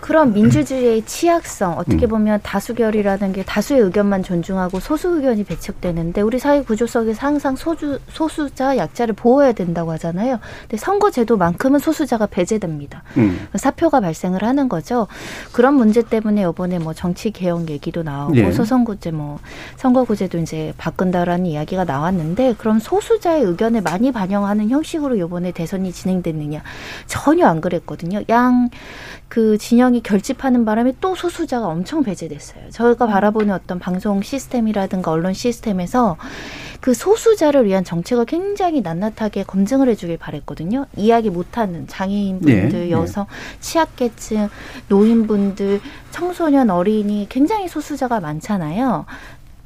그런 민주주의의 취약성 어떻게 음. 보면 다수결이라는 게 다수의 의견만 존중하고 소수 의견이 배척되는데 우리 사회 구조 속에서 항상 소주, 소수자 약자를 보호해야 된다고 하잖아요. 근데 선거제도만큼은 소수자가 배제됩니다. 음. 사표가 발생을 하는 거죠. 그런 문제 때문에 이번에 뭐 정치 개혁 얘기도 나오고 예. 소선구제 뭐 선거구제도 이제 바꾼다라는 이야기가 나왔는데 그럼 소수자의 의견을 많이 반영하는 형식으로 이번에 대선이 진행됐느냐 전혀 안 그랬거든요. 양그 진영이 결집하는 바람에 또 소수자가 엄청 배제됐어요. 저희가 바라보는 어떤 방송 시스템이라든가 언론 시스템에서 그 소수자를 위한 정책을 굉장히 낱낱하게 검증을 해주길 바랬거든요. 이야기 못하는 장애인분들, 예, 여성, 취약계층, 노인분들, 청소년, 어린이 굉장히 소수자가 많잖아요.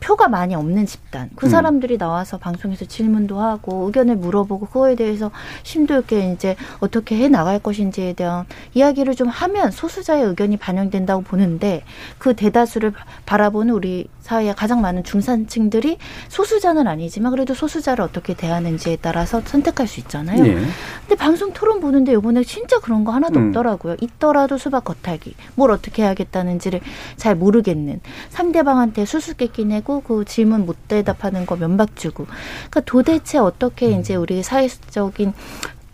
표가 많이 없는 집단. 그 음. 사람들이 나와서 방송에서 질문도 하고 의견을 물어보고 그거에 대해서 심도 있게 이제 어떻게 해 나갈 것인지에 대한 이야기를 좀 하면 소수자의 의견이 반영된다고 보는데 그 대다수를 바- 바라보는 우리 사회의 가장 많은 중산층들이 소수자는 아니지만 그래도 소수자를 어떻게 대하는지에 따라서 선택할 수 있잖아요. 예. 근데 방송 토론 보는데 이번에 진짜 그런 거 하나도 음. 없더라고요. 있더라도 수박 겉핥기. 뭘 어떻게 해야겠다는지를 잘 모르겠는. 상대방한테 수수께끼 내고 그 질문 못 대답하는 거 면박 주고. 그러니까 도대체 어떻게 이제 우리 사회적인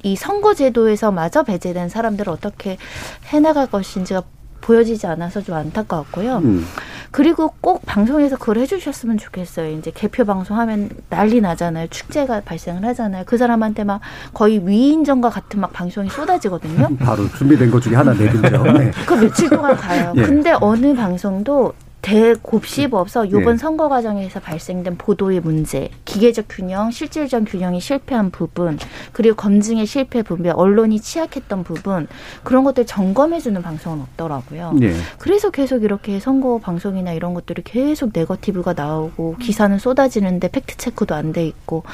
이 선거제도에서 마저 배제된 사람들을 어떻게 해나갈 것인지가 보여지지 않아서 좀 안타까웠고요. 음. 그리고 꼭 방송에서 그걸 해주셨으면 좋겠어요. 이제 개표 방송하면 난리 나잖아요. 축제가 발생을 하잖아요. 그 사람한테 막 거의 위인전과 같은 막 방송이 쏟아지거든요. <laughs> 바로 준비된 것 중에 하나 내든죠. <laughs> 네. 그 며칠 동안 가요. 예. 근데 어느 방송도 대곱씹어서 이번 예. 선거 과정에서 발생된 보도의 문제, 기계적 균형, 실질적 균형이 실패한 부분, 그리고 검증의 실패 부분, 언론이 취약했던 부분 그런 것들 점검해주는 방송은 없더라고요. 예. 그래서 계속 이렇게 선거 방송이나 이런 것들이 계속 네거티브가 나오고 기사는 쏟아지는데 팩트 체크도 안 돼 있고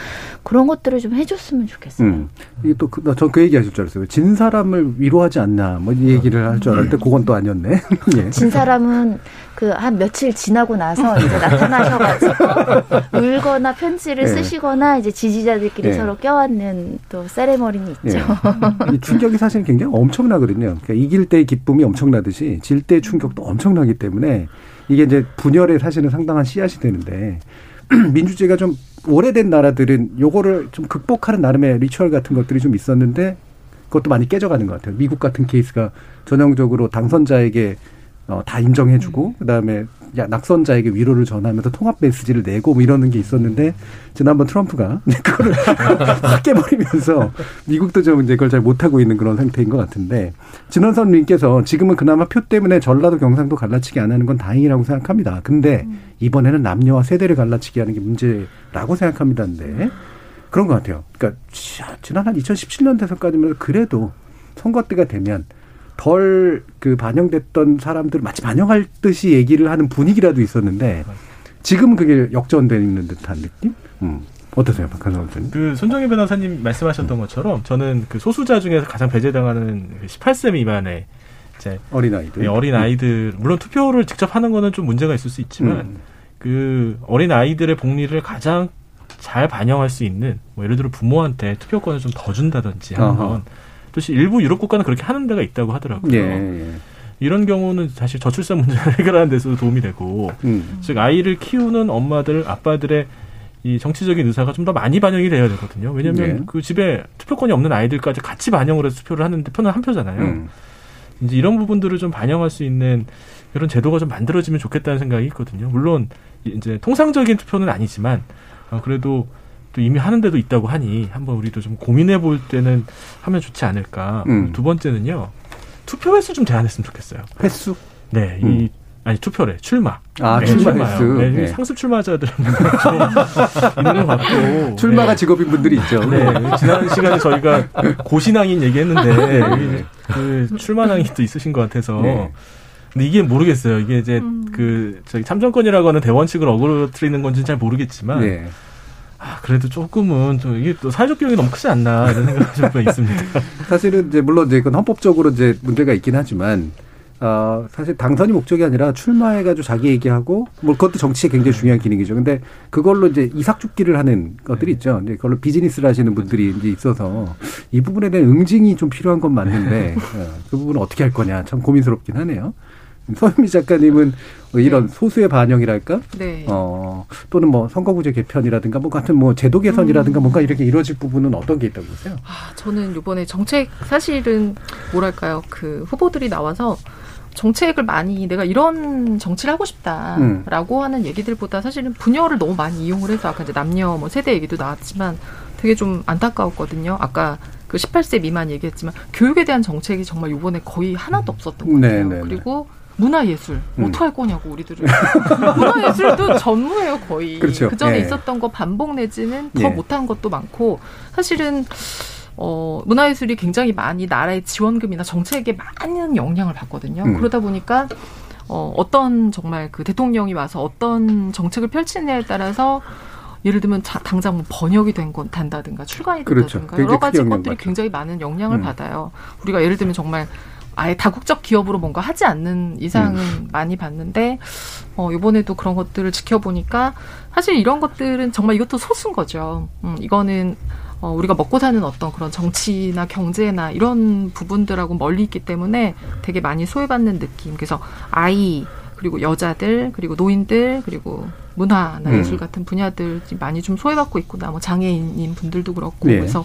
그런 것들을 좀 해줬으면 좋겠어요. 음. 이게 또, 그, 전그 얘기 하실 줄 알았어요. 진 사람을 위로하지 않나, 뭐, 이 얘기를 할 줄 알았는데, 그건 또 아니었네. <laughs> 예. 진 사람은 그 한 며칠 지나고 나서 이제 나타나셔가지고 <laughs> 울거나 편지를 예. 쓰시거나 이제 지지자들끼리 예. 서로 껴안는 또 세레머니는 있죠. 예. 이 충격이 사실 굉장히 엄청나거든요. 그러니까 이길 때의 기쁨이 엄청나듯이 질 때의 충격도 엄청나기 때문에 이게 이제 분열에 사실은 상당한 씨앗이 되는데 <clears throat> 민주주의가 좀 오래된 나라들은 요거를 좀 극복하는 나름의 ritual 같은 것들이 좀 있었는데 그것도 많이 깨져가는 것 같아요. 미국 같은 케이스가 전형적으로 당선자에게 어, 다 인정해주고 그다음에 야, 낙선자에게 위로를 전하면서 통합 메시지를 내고 뭐 이러는 게 있었는데 지난번 트럼프가 <laughs> 그거를 <laughs> 확 깨버리면서 미국도 좀 이제 그걸 잘 못하고 있는 그런 상태인 것 같은데 진원선 님께서 지금은 그나마 표 때문에 전라도 경상도 갈라치기 안 하는 건 다행이라고 생각합니다. 근데 이번에는 남녀와 세대를 갈라치기 하는 게 문제라고 생각합니다인데 그런 것 같아요. 그러니까 지난 한 2017년 대선까지만 그래도 선거 때가 되면 덜 그 반영됐던 사람들 마치 반영할 듯이 얘기를 하는 분위기라도 있었는데 지금은 그게 역전되는 듯한 느낌? 음. 어떠세요, 박한선 선생님? 그 손정희 변호사님 말씀하셨던 것처럼 저는 그 소수자 중에서 가장 배제당하는 18세 미만의 이제 어린 아이들, 네, 어린 아이들 물론 투표를 직접 하는 거는 좀 문제가 있을 수 있지만 음. 그 어린 아이들의 복리를 가장 잘 반영할 수 있는 뭐 예를 들어 부모한테 투표권을 좀 더 준다든지 하는 어허. 건또 일부 유럽 국가는 그렇게 하는 데가 있다고 하더라고요. 예, 예. 이런 경우는 사실 저출산 문제를 <laughs> 해결하는 데서도 도움이 되고 음. 즉 아이를 키우는 엄마들 아빠들의 이 정치적인 의사가 좀 더 많이 반영이 돼야 되거든요. 왜냐하면 예. 그 집에 투표권이 없는 아이들까지 같이 반영을 해서 투표를 하는데 표는 한 표잖아요. 음. 이제 이런 부분들을 좀 반영할 수 있는 이런 제도가 좀 만들어지면 좋겠다는 생각이 있거든요. 물론 이제 통상적인 투표는 아니지만 어, 그래도 또 이미 하는 데도 있다고 하니 한번 우리도 좀 고민해 볼 때는 하면 좋지 않을까. 음. 두 번째는요. 투표 횟수 좀 제한했으면 좋겠어요. 횟수? 네, 이 음. 아니 투표래 출마. 아, 네, 출마 출마요. 횟수. 네, 네. 상습 출마자들 좀 <laughs> 있는 것 같고. 출마가 네. 직업인 분들이 있죠. 네, 지난 시간에 저희가 고신앙인 얘기했는데 여기 그 출마낭이 또 있으신 것 같아서. 네. 근데 이게 모르겠어요. 이게 이제 그 저기 참정권이라고 하는 대원칙을 어그러뜨리는 건지는 잘 모르겠지만. 네. 아, 그래도 조금은 좀 이게 또 사회적 비용이 너무 크지 않나 이런 생각이 좀 있습니다. <laughs> 사실은 이제 물론 이제 그건 헌법적으로 이제 문제가 있긴 하지만 어, 사실 당선이 목적이 아니라 출마해가지고 자기 얘기하고 뭐 그것도 정치에 굉장히 중요한 기능이죠. 근데 그걸로 이제 이삭죽기를 하는 것들이 있죠. 이제 그걸로 비즈니스를 하시는 분들이 이제 있어서 이 부분에 대한 응징이 좀 필요한 건 맞는데 <laughs> 어, 그 부분은 어떻게 할 거냐 참 고민스럽긴 하네요. 서현미 작가님은 뭐 이런 소수의 반영이랄까? 네. 어, 또는 뭐 선거구제 개편이라든가 뭐 같은 뭐 제도 개선이라든가 뭔가 이렇게 이루어질 부분은 어떤 게 있다고 보세요? 아, 저는 이번에 정책 사실은 뭐랄까요 그 후보들이 나와서 정책을 많이 내가 이런 정치를 하고 싶다라고 하는 얘기들보다 사실은 분열을 너무 많이 이용을 해서 아까 이제 남녀 뭐 세대 얘기도 나왔지만 되게 좀 안타까웠거든요. 아까 그 18세 미만 얘기했지만 교육에 대한 정책이 정말 이번에 거의 하나도 없었던 것 네, 같아요. 네, 네. 그리고 문화예술 음. 어떻게 할 거냐고 우리들은 <laughs> 문화예술도 전무해요 거의 그렇죠. 그 전에 예. 있었던 거 반복 내지는 더 예. 못한 것도 많고 사실은 어, 문화예술이 굉장히 많이 나라의 지원금이나 정책에 많은 영향을 받거든요. 음. 그러다 보니까 어, 어떤 정말 그 대통령이 와서 어떤 정책을 펼치느냐에 따라서 예를 들면 자, 당장 뭐 번역이 된 건 단다든가 출간이 그렇죠. 된다든가 굉장히 여러 가지 것들이 받죠. 굉장히 많은 영향을 음. 받아요. 우리가 예를 들면 정말 아예 다국적 기업으로 뭔가 하지 않는 이상은 음. 많이 봤는데 어 이번에도 그런 것들을 지켜보니까 사실 이런 것들은 정말 이것도 소수인 거죠. 음, 이거는 어, 우리가 먹고 사는 어떤 그런 정치나 경제나 이런 부분들하고 멀리 있기 때문에 되게 많이 소외받는 느낌. 그래서 아이 그리고 여자들 그리고 노인들 그리고 문화나 음. 예술 같은 분야들 많이 좀 소외받고 있구나. 뭐 장애인인 분들도 그렇고 네. 그래서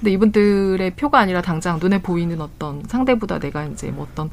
근데 이분들의 표가 아니라 당장 눈에 보이는 어떤 상대보다 내가 이제 뭐 어떤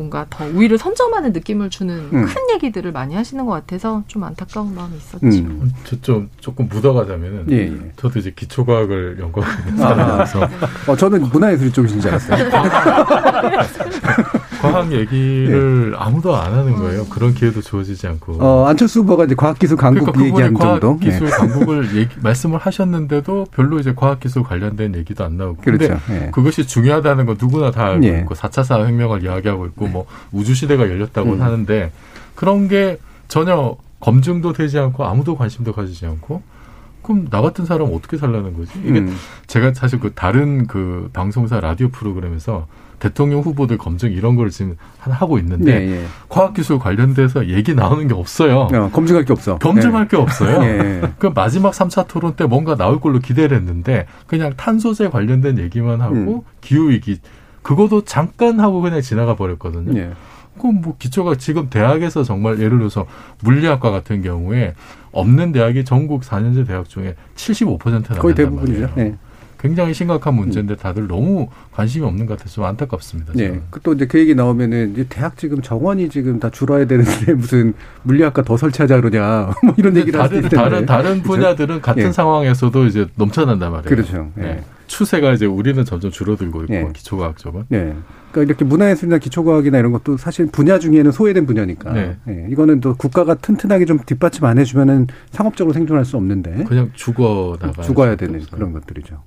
뭔가 더 우위를 선점하는 느낌을 주는 음. 큰 얘기들을 많이 하시는 것 같아서 좀 안타까운 마음이 있었죠. 음. 저좀 조금 묻어가자면은 예, 예. 저도 이제 기초과학을 연구하고 있는 아, 사람이라서 어, 저는 문화예술이 쪽이신 줄 알았어요. <laughs> 과학 얘기를 아무도 안 하는 거예요. 그런 기회도 주어지지 않고. 어, 안철수 후보가 이제 과학기술 강국 그러니까 얘기한 정도. 과학기술 예. 강국을 얘기, 말씀을 하셨는데도 별로 이제 과학기술 관련된 얘기도 안 나오고. 그렇죠. 예. 그것이 중요하다는 건 누구나 다 알고 예. 있고 4차 산업혁명을 이야기하고 있고 뭐 우주 시대가 열렸다고 음. 하는데 그런 게 전혀 검증도 되지 않고 아무도 관심도 가지지 않고 그럼 나 같은 사람은 어떻게 살라는 거지? 이게 음. 제가 사실 그 다른 그 방송사 라디오 프로그램에서 대통령 후보들 검증 이런 걸 지금 하- 하고 있는데 예, 예. 과학기술 관련돼서 얘기 나오는 게 없어요. 어, 검증할 게 없어. 검증할 게 없어요. 예. 그 마지막 3차 토론 때 뭔가 나올 걸로 기대를 했는데 그냥 탄소제 관련된 얘기만 하고 음. 기후 위기 그거도 잠깐 하고 그냥 지나가 버렸거든요. 예. 그럼 뭐 기초가 지금 대학에서 정말 예를 들어서 물리학과 같은 경우에 없는 대학이 전국 4년제 대학 중에 75%나 거의 대부분이죠. 예. 굉장히 심각한 문제인데 다들 너무 관심이 없는 것 같아서 좀 안타깝습니다. 네. 그또 이제 그 얘기 나오면은 이제 대학 지금 정원이 지금 다 줄어야 되는데 <laughs> 무슨 물리학과 더 설치하자 그러냐 <laughs> 뭐 이런 얘기를 할 수도 다른. 다른? 분야들은 같은 예. 상황에서도 이제 넘쳐난단 말이에요. 그렇죠. 예. 네. 추세가 이제 우리는 점점 줄어들고 있고 예. 기초과학 쪽은. 네. 그러니까 이렇게 문화예술이나 기초과학이나 이런 것도 사실 분야 중에는 소외된 분야니까. 네. 예. 이거는 또 국가가 튼튼하게 좀 뒷받침 안 해주면은 상업적으로 생존할 수 없는데. 그냥 죽어 나가. 죽어야 되는 그런 것들이죠.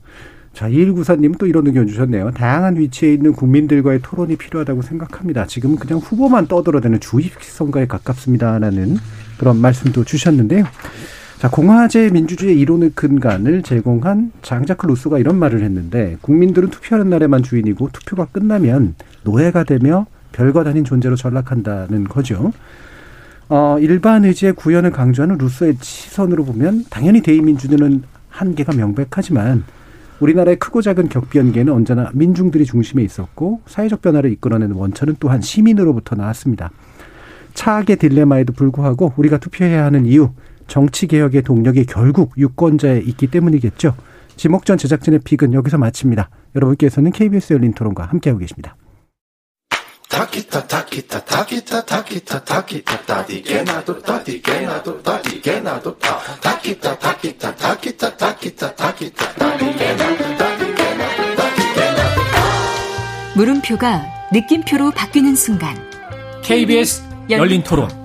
자, 2194님 또 이런 의견 주셨네요. 다양한 위치에 있는 국민들과의 토론이 필요하다고 생각합니다. 지금은 그냥 후보만 떠들어대는 주입 선거에 가깝습니다라는 그런 말씀도 주셨는데요. 자, 공화제 민주주의 이론의 근간을 제공한 장자크 루소가 이런 말을 했는데 국민들은 투표하는 날에만 주인이고 투표가 끝나면 노예가 되며 별것 아닌 존재로 전락한다는 거죠. 어, 일반 의지의 구현을 강조하는 루소의 시선으로 보면 당연히 대의민주주의는 한계가 명백하지만 우리나라의 크고 작은 격변계는 언제나 민중들이 중심에 있었고 사회적 변화를 이끌어내는 원천은 또한 시민으로부터 나왔습니다. 차악의 딜레마에도 불구하고 우리가 투표해야 하는 이유, 정치 개혁의 동력이 결국 유권자에 있기 때문이겠죠. 지목전 제작진의 픽은 여기서 마칩니다. 여러분께서는 KBS 열린 토론과 함께하고 계십니다. 물음표가 느낌표로 바뀌는 순간 KBS 열린 토론.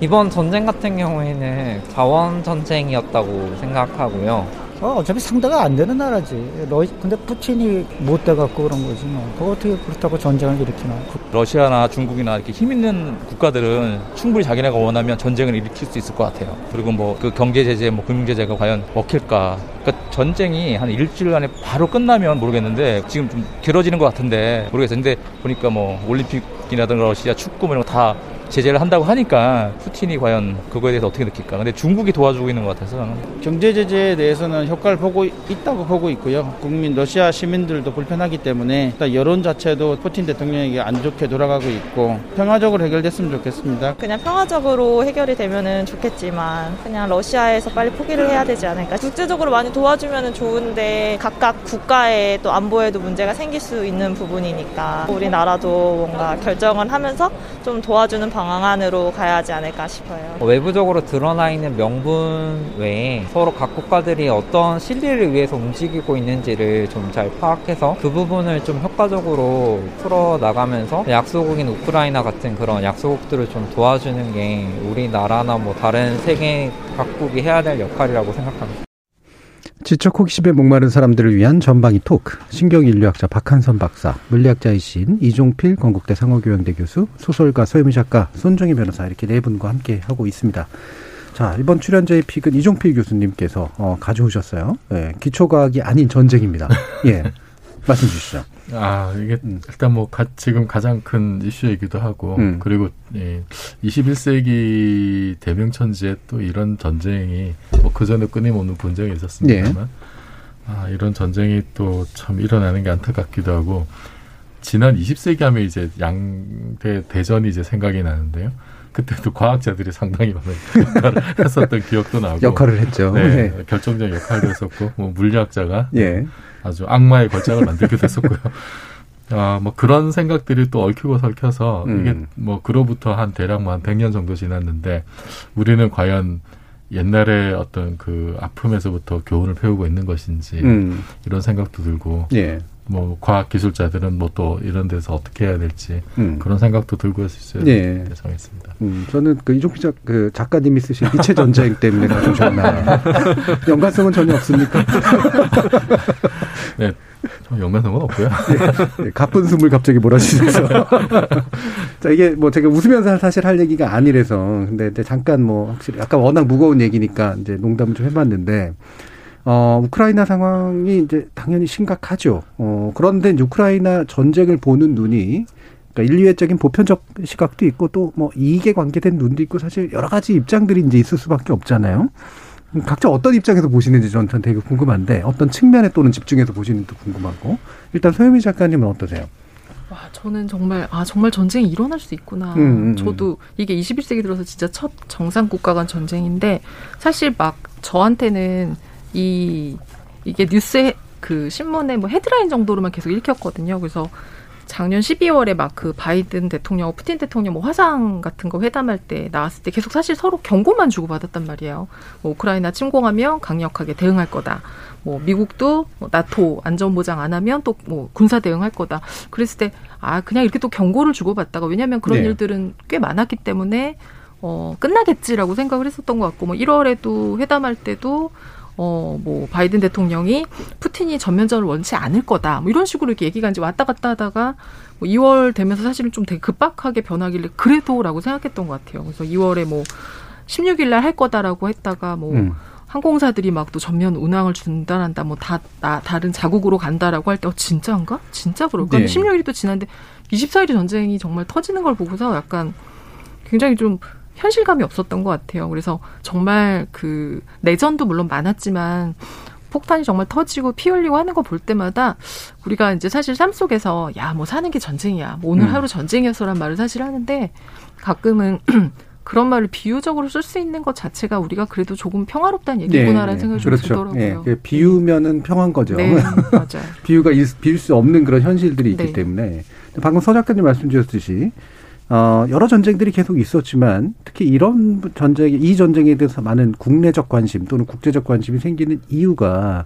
이번 전쟁 같은 경우에는 자원 전쟁이었다고 생각하고요. 어, 어차피 상대가 안 되는 나라지. 러, 근데 푸틴이 못 돼갖고 그런 거지 뭐. 그거 어떻게 그렇다고 전쟁을 일으키나. 러시아나 중국이나 이렇게 힘 있는 국가들은 충분히 자기네가 원하면 전쟁을 일으킬 수 있을 것 같아요. 그리고 뭐 그 경제 제재, 뭐 금융 제재가 과연 먹힐까? 그러니까 전쟁이 한 일주일 안에 바로 끝나면 모르겠는데 지금 좀 길어지는 것 같은데 모르겠어요. 근데 보니까 뭐 올림픽이라든가 러시아 축구 뭐 이런 거 다 제재를 한다고 하니까 푸틴이 과연 그거에 대해서 어떻게 느낄까? 근데 중국이 도와주고 있는 것 같아서 경제 제재에 대해서는 효과를 보고 있다고 보고 있고요. 국민 러시아 시민들도 불편하기 때문에 일단 여론 자체도 푸틴 대통령에게 안 좋게 돌아가고 있고 평화적으로 해결됐으면 좋겠습니다. 그냥 평화적으로 해결이 되면은 좋겠지만 그냥 러시아에서 빨리 포기를 해야 되지 않을까. 국제적으로 많이 도와주면은 좋은데 각각 국가의 또 안보에도 문제가 생길 수 있는 부분이니까 우리나라도 뭔가 결정을 하면서 좀 도와주는 방 안으로 가야 하지 않을까 싶어요. 외부적으로 드러나 있는 명분 외에 서로 각 국가들이 어떤 실리를 위해서 움직이고 있는지를 좀 잘 파악해서 그 부분을 좀 효과적으로 풀어 나가면서 약소국인 우크라이나 같은 그런 약소국들을 좀 도와주는 게 우리나라나 뭐 다른 세계 각국이 해야 될 역할이라고 생각합니다. 지적 호기심에 목마른 사람들을 위한 전방위 토크. 신경인류학자 박한선 박사, 물리학자이신 이종필 건국대 상호교양대 교수, 소설가 서유미 작가, 손정희 변호사 이렇게 네 분과 함께 하고 있습니다. 자, 이번 출연자의 픽은 이종필 교수님께서 어, 가져오셨어요. 예, 기초과학이 아닌 전쟁입니다. 예, 말씀 주시죠. 아 이게 일단 뭐 가, 지금 가장 큰 이슈이기도 하고 음. 그리고 예, 21세기 대명천지에 또 이런 전쟁이 뭐 그 전에 끊임없는 분쟁이 있었습니다만 아 이런 전쟁이 또 참 일어나는 게 안타깝기도 하고 지난 20세기 하면 이제 양대 대전이 이제 생각이 나는데요. 그때도 과학자들이 상당히 많은 역할을 <laughs> 했었던 기억도 나고 역할을 했죠. 네, 네. 결정적 역할도 했었고 뭐 물리학자가 예. 아주 악마의 걸작을 만들기도 했었고요. 아, 뭐 그런 생각들이 또 얽히고 설켜서 음. 이게 뭐 그로부터 한 대략 뭐한 100년 정도 지났는데 우리는 과연 옛날에 어떤 그 아픔에서부터 교훈을 배우고 있는 것인지 음. 이런 생각도 들고 예. 뭐 과학 기술자들은 뭐 또 이런 데서 어떻게 해야 될지 음. 그런 생각도 들고 있어요. 예. 예상했습니다. 음, 저는 그 이종필 작, 그 작가님이 쓰신 빛의 전쟁 때문에 가져오셨나. <laughs> 연관성은 전혀 없습니까? <laughs> 네. 좀 연관성은 없고요. 예, 가쁜 숨을 갑자기 몰아주셔서. <laughs> 자, 이게 뭐 제가 웃으면서 사실 할 얘기가 아니라서. 근데 이제 잠깐 뭐 확실히 아까 워낙 무거운 얘기니까 이제 농담을 좀 해봤는데, 어, 우크라이나 상황이 이제 당연히 심각하죠. 어, 그런데 우크라이나 전쟁을 보는 눈이 그러니까 인류애적인 보편적 시각도 있고 또 뭐 이익에 관계된 눈도 있고 사실 여러 가지 입장들이 이제 있을 수밖에 없잖아요. 음, 각자 어떤 입장에서 보시는지 저는 되게 궁금한데 어떤 측면에 또는 집중해서 보시는지도 궁금하고 일단 소유미 작가님은 어떠세요? 와, 저는 정말 아 정말 전쟁이 일어날 수 있구나. 음, 음, 음. 저도 이게 21세기 들어서 진짜 첫 정상 국가 간 전쟁인데 사실 막 저한테는 이 이게 뉴스에 그 신문에 뭐 헤드라인 정도로만 계속 읽혔거든요. 그래서 작년 12월에 막 그 바이든 대통령, 푸틴 대통령 뭐 화상 같은 거 회담할 때 나왔을 때 계속 사실 서로 경고만 주고 받았단 말이에요. 뭐 우크라이나 침공하면 강력하게 대응할 거다. 뭐 미국도 뭐 나토 안전 보장 안 하면 또 뭐 군사 대응할 거다. 그랬을 때 아 그냥 이렇게 또 경고를 주고 받다가 왜냐하면 그런 네. 일들은 꽤 많았기 때문에 어 끝나겠지라고 생각을 했었던 것 같고 뭐 1월에도 회담할 때도 어, 뭐, 바이든 대통령이 푸틴이 전면전을 원치 않을 거다. 뭐 이런 식으로 이렇게 얘기가 이제 왔다 갔다 하다가 뭐 2월 되면서 사실은 좀 되게 급박하게 변하길래 그래도라고 생각했던 것 같아요. 그래서 2월에 뭐 16일 날 할 거다라고 했다가 뭐 음. 항공사들이 막 또 전면 운항을 중단한다. 뭐 다, 나, 다른 자국으로 간다라고 할 때, 어, 진짜인가? 진짜 그럴까? 네. 16일이 또 지났는데 24일이 전쟁이 정말 터지는 걸 보고서 약간 굉장히 좀 현실감이 없었던 것 같아요. 그래서 정말 그 내전도 물론 많았지만 폭탄이 정말 터지고 피 흘리고 하는 거 볼 때마다 우리가 이제 사실 삶 속에서 야 뭐 사는 게 전쟁이야 뭐 오늘 음. 하루 전쟁이었어란 말을 사실 하는데 가끔은 <clears throat> 그런 말을 비유적으로 쓸 수 있는 것 자체가 우리가 그래도 조금 평화롭다는 얘기구나라는 생각이 좀 그렇죠. 들더라고요. 예, 그 비유면은 평한 거죠. 네, <laughs> 맞아요. 비유가 일, 비울 수 없는 그런 현실들이 있기 네. 때문에 방금 서 작가님 말씀 주셨듯이 어, 여러 전쟁들이 계속 있었지만 특히 이런 전쟁, 이 전쟁에 대해서 많은 국내적 관심 또는 국제적 관심이 생기는 이유가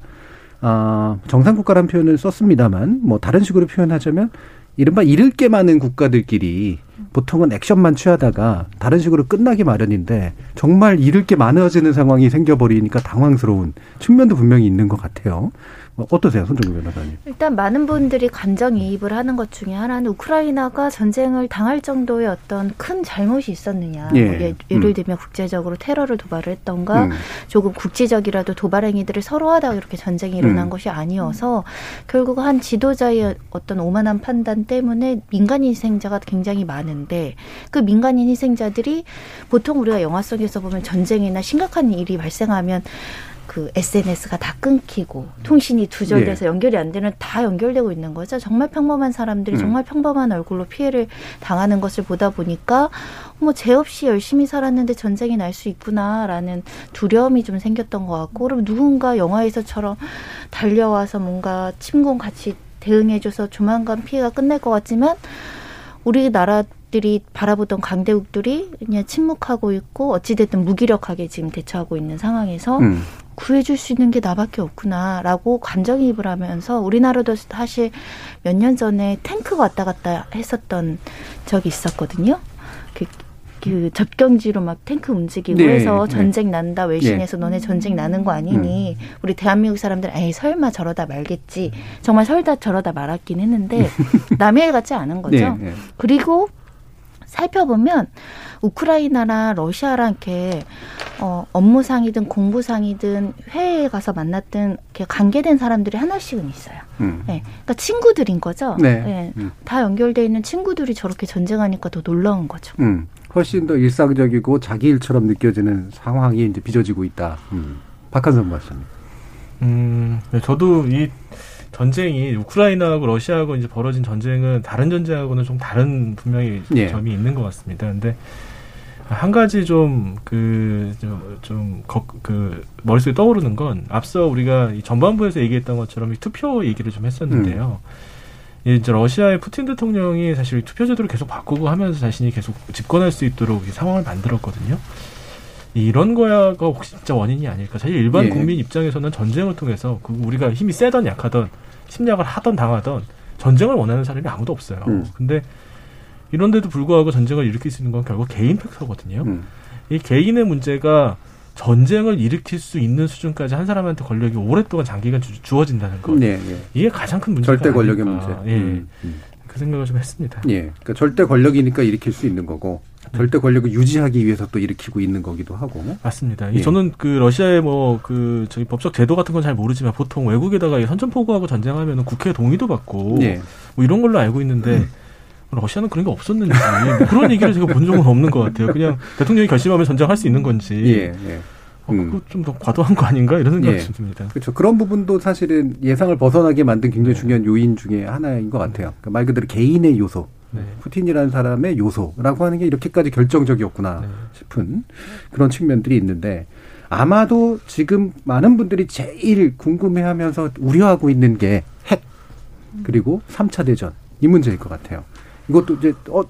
어, 정상국가라는 표현을 썼습니다만 뭐 다른 식으로 표현하자면 이른바 잃을 게 많은 국가들끼리 보통은 액션만 취하다가 다른 식으로 끝나기 마련인데 정말 잃을 게 많아지는 상황이 생겨버리니까 당황스러운 측면도 분명히 있는 것 같아요. 어, 어떠세요, 손정규 변호사님? 일단 많은 분들이 감정이입을 하는 것 중에 하나는 우크라이나가 전쟁을 당할 정도의 어떤 큰 잘못이 있었느냐. 예. 뭐 예, 예를 음. 들면 국제적으로 테러를 도발을 했던가 음. 조금 국지적이라도 도발 행위들을 서로 하다가 이렇게 전쟁이 일어난 음. 것이 아니어서 결국 한 지도자의 어떤 오만한 판단 때문에 민간인 희생자가 굉장히 많은데 그 민간인 희생자들이 보통 우리가 영화 속에서 보면 전쟁이나 심각한 일이 발생하면 그 SNS가 다 끊기고 통신이 두절돼서 예. 연결이 안 되는 다 연결되고 있는 거죠. 정말 평범한 사람들이 음. 정말 평범한 얼굴로 피해를 당하는 것을 보다 보니까 뭐 죄 없이 열심히 살았는데 전쟁이 날 수 있구나라는 두려움이 좀 생겼던 것 같고 그럼 누군가 영화에서처럼 달려와서 뭔가 침공 같이 대응해줘서 조만간 피해가 끝날 것 같지만 우리나라 들이 바라보던 강대국들이 그냥 침묵하고 있고 어찌됐든 무기력하게 지금 대처하고 있는 상황에서 음. 구해줄 수 있는 게 나밖에 없구나라고 감정이입을 하면서 우리나라도 사실 몇 년 전에 탱크가 왔다 갔다 했었던 적이 있었거든요. 그, 그 접경지로 막 탱크 움직이고 네, 해서 네. 전쟁 난다 외신에서 너네 전쟁 나는 거 아니니 우리 대한민국 사람들 에이 설마 저러다 말겠지 정말 설다 저러다 말았긴 했는데 <laughs> 남의 일 같지 않은 거죠. 네, 네. 그리고 살펴보면 우크라이나나 러시아랑 이렇게 어, 업무상이든 공부상이든 회의에 가서 만났든 이렇게 관계된 사람들이 하나씩은 있어요. 음. 네, 그러니까 친구들인 거죠. 네. 음. 다 연결돼 있는 친구들이 저렇게 전쟁하니까 더 놀라운 거죠. 음, 훨씬 더 일상적이고 자기 일처럼 느껴지는 상황이 이제 빚어지고 있다. 음. 박한선 말씀님. 음, 네, 저도 이 전쟁이 우크라이나하고 러시아하고 이제 벌어진 전쟁은 다른 전쟁하고는 좀 다른 분명히 예. 점이 있는 것 같습니다. 근데 한 가지 좀 그 좀 그 머릿속에 떠오르는 건 앞서 우리가 이 전반부에서 얘기했던 것처럼 이 투표 얘기를 좀 했었는데요. 이 이제 러시아의 푸틴 대통령이 사실 투표 제도를 계속 바꾸고 하면서 자신이 계속 집권할 수 있도록 이 상황을 만들었거든요. 이런 거야가 혹시 진짜 원인이 아닐까? 사실 일반 예. 국민 입장에서는 전쟁을 통해서 그 우리가 힘이 세던 약하던 침략을 하던 당하던 전쟁을 원하는 사람이 아무도 없어요. 음. 근데 이런데도 불구하고 전쟁을 일으킬 수 있는 건 결국 개인 팩터거든요. 음. 이 개인의 문제가 전쟁을 일으킬 수 있는 수준까지 한 사람한테 권력이 오랫동안 장기간 주, 주어진다는 것. 네, 네. 이게 가장 큰 문제가 절대 권력의 아닐까. 문제. 예. 음, 음. 그 생각을 좀 했습니다. 예. 그러니까 절대 권력이니까 일으킬 수 있는 거고 절대 권력을 유지하기 위해서 또 일으키고 있는 거기도 하고. 맞습니다. 예. 이 저는 그 러시아의 뭐 그 저기 법적 제도 같은 건 잘 모르지만 보통 외국에다가 이 선전포고하고 전쟁하면은 국회 동의도 받고 예. 뭐 이런 걸로 알고 있는데 러시아는 그런 게 없었는지 뭐 그런 얘기를 제가 본 적은 없는 것 같아요. 그냥 대통령이 결심하면 전쟁할 수 있는 건지. 예, 예. 어, 그거 좀더 과도한 거 아닌가 이런 생각이 예. 듭니다. 그렇죠. 그런 부분도 사실은 예상을 벗어나게 만든 굉장히 중요한 요인 중에 하나인 것 같아요. 그러니까 말 그대로 개인의 요소, 푸틴이라는 사람의 요소라고 하는 게 이렇게까지 결정적이었구나 싶은 그런 측면들이 있는데 아마도 지금 많은 분들이 제일 궁금해하면서 우려하고 있는 게 핵 그리고 3차 대전 이 문제일 것 같아요. 이것도 이제 어,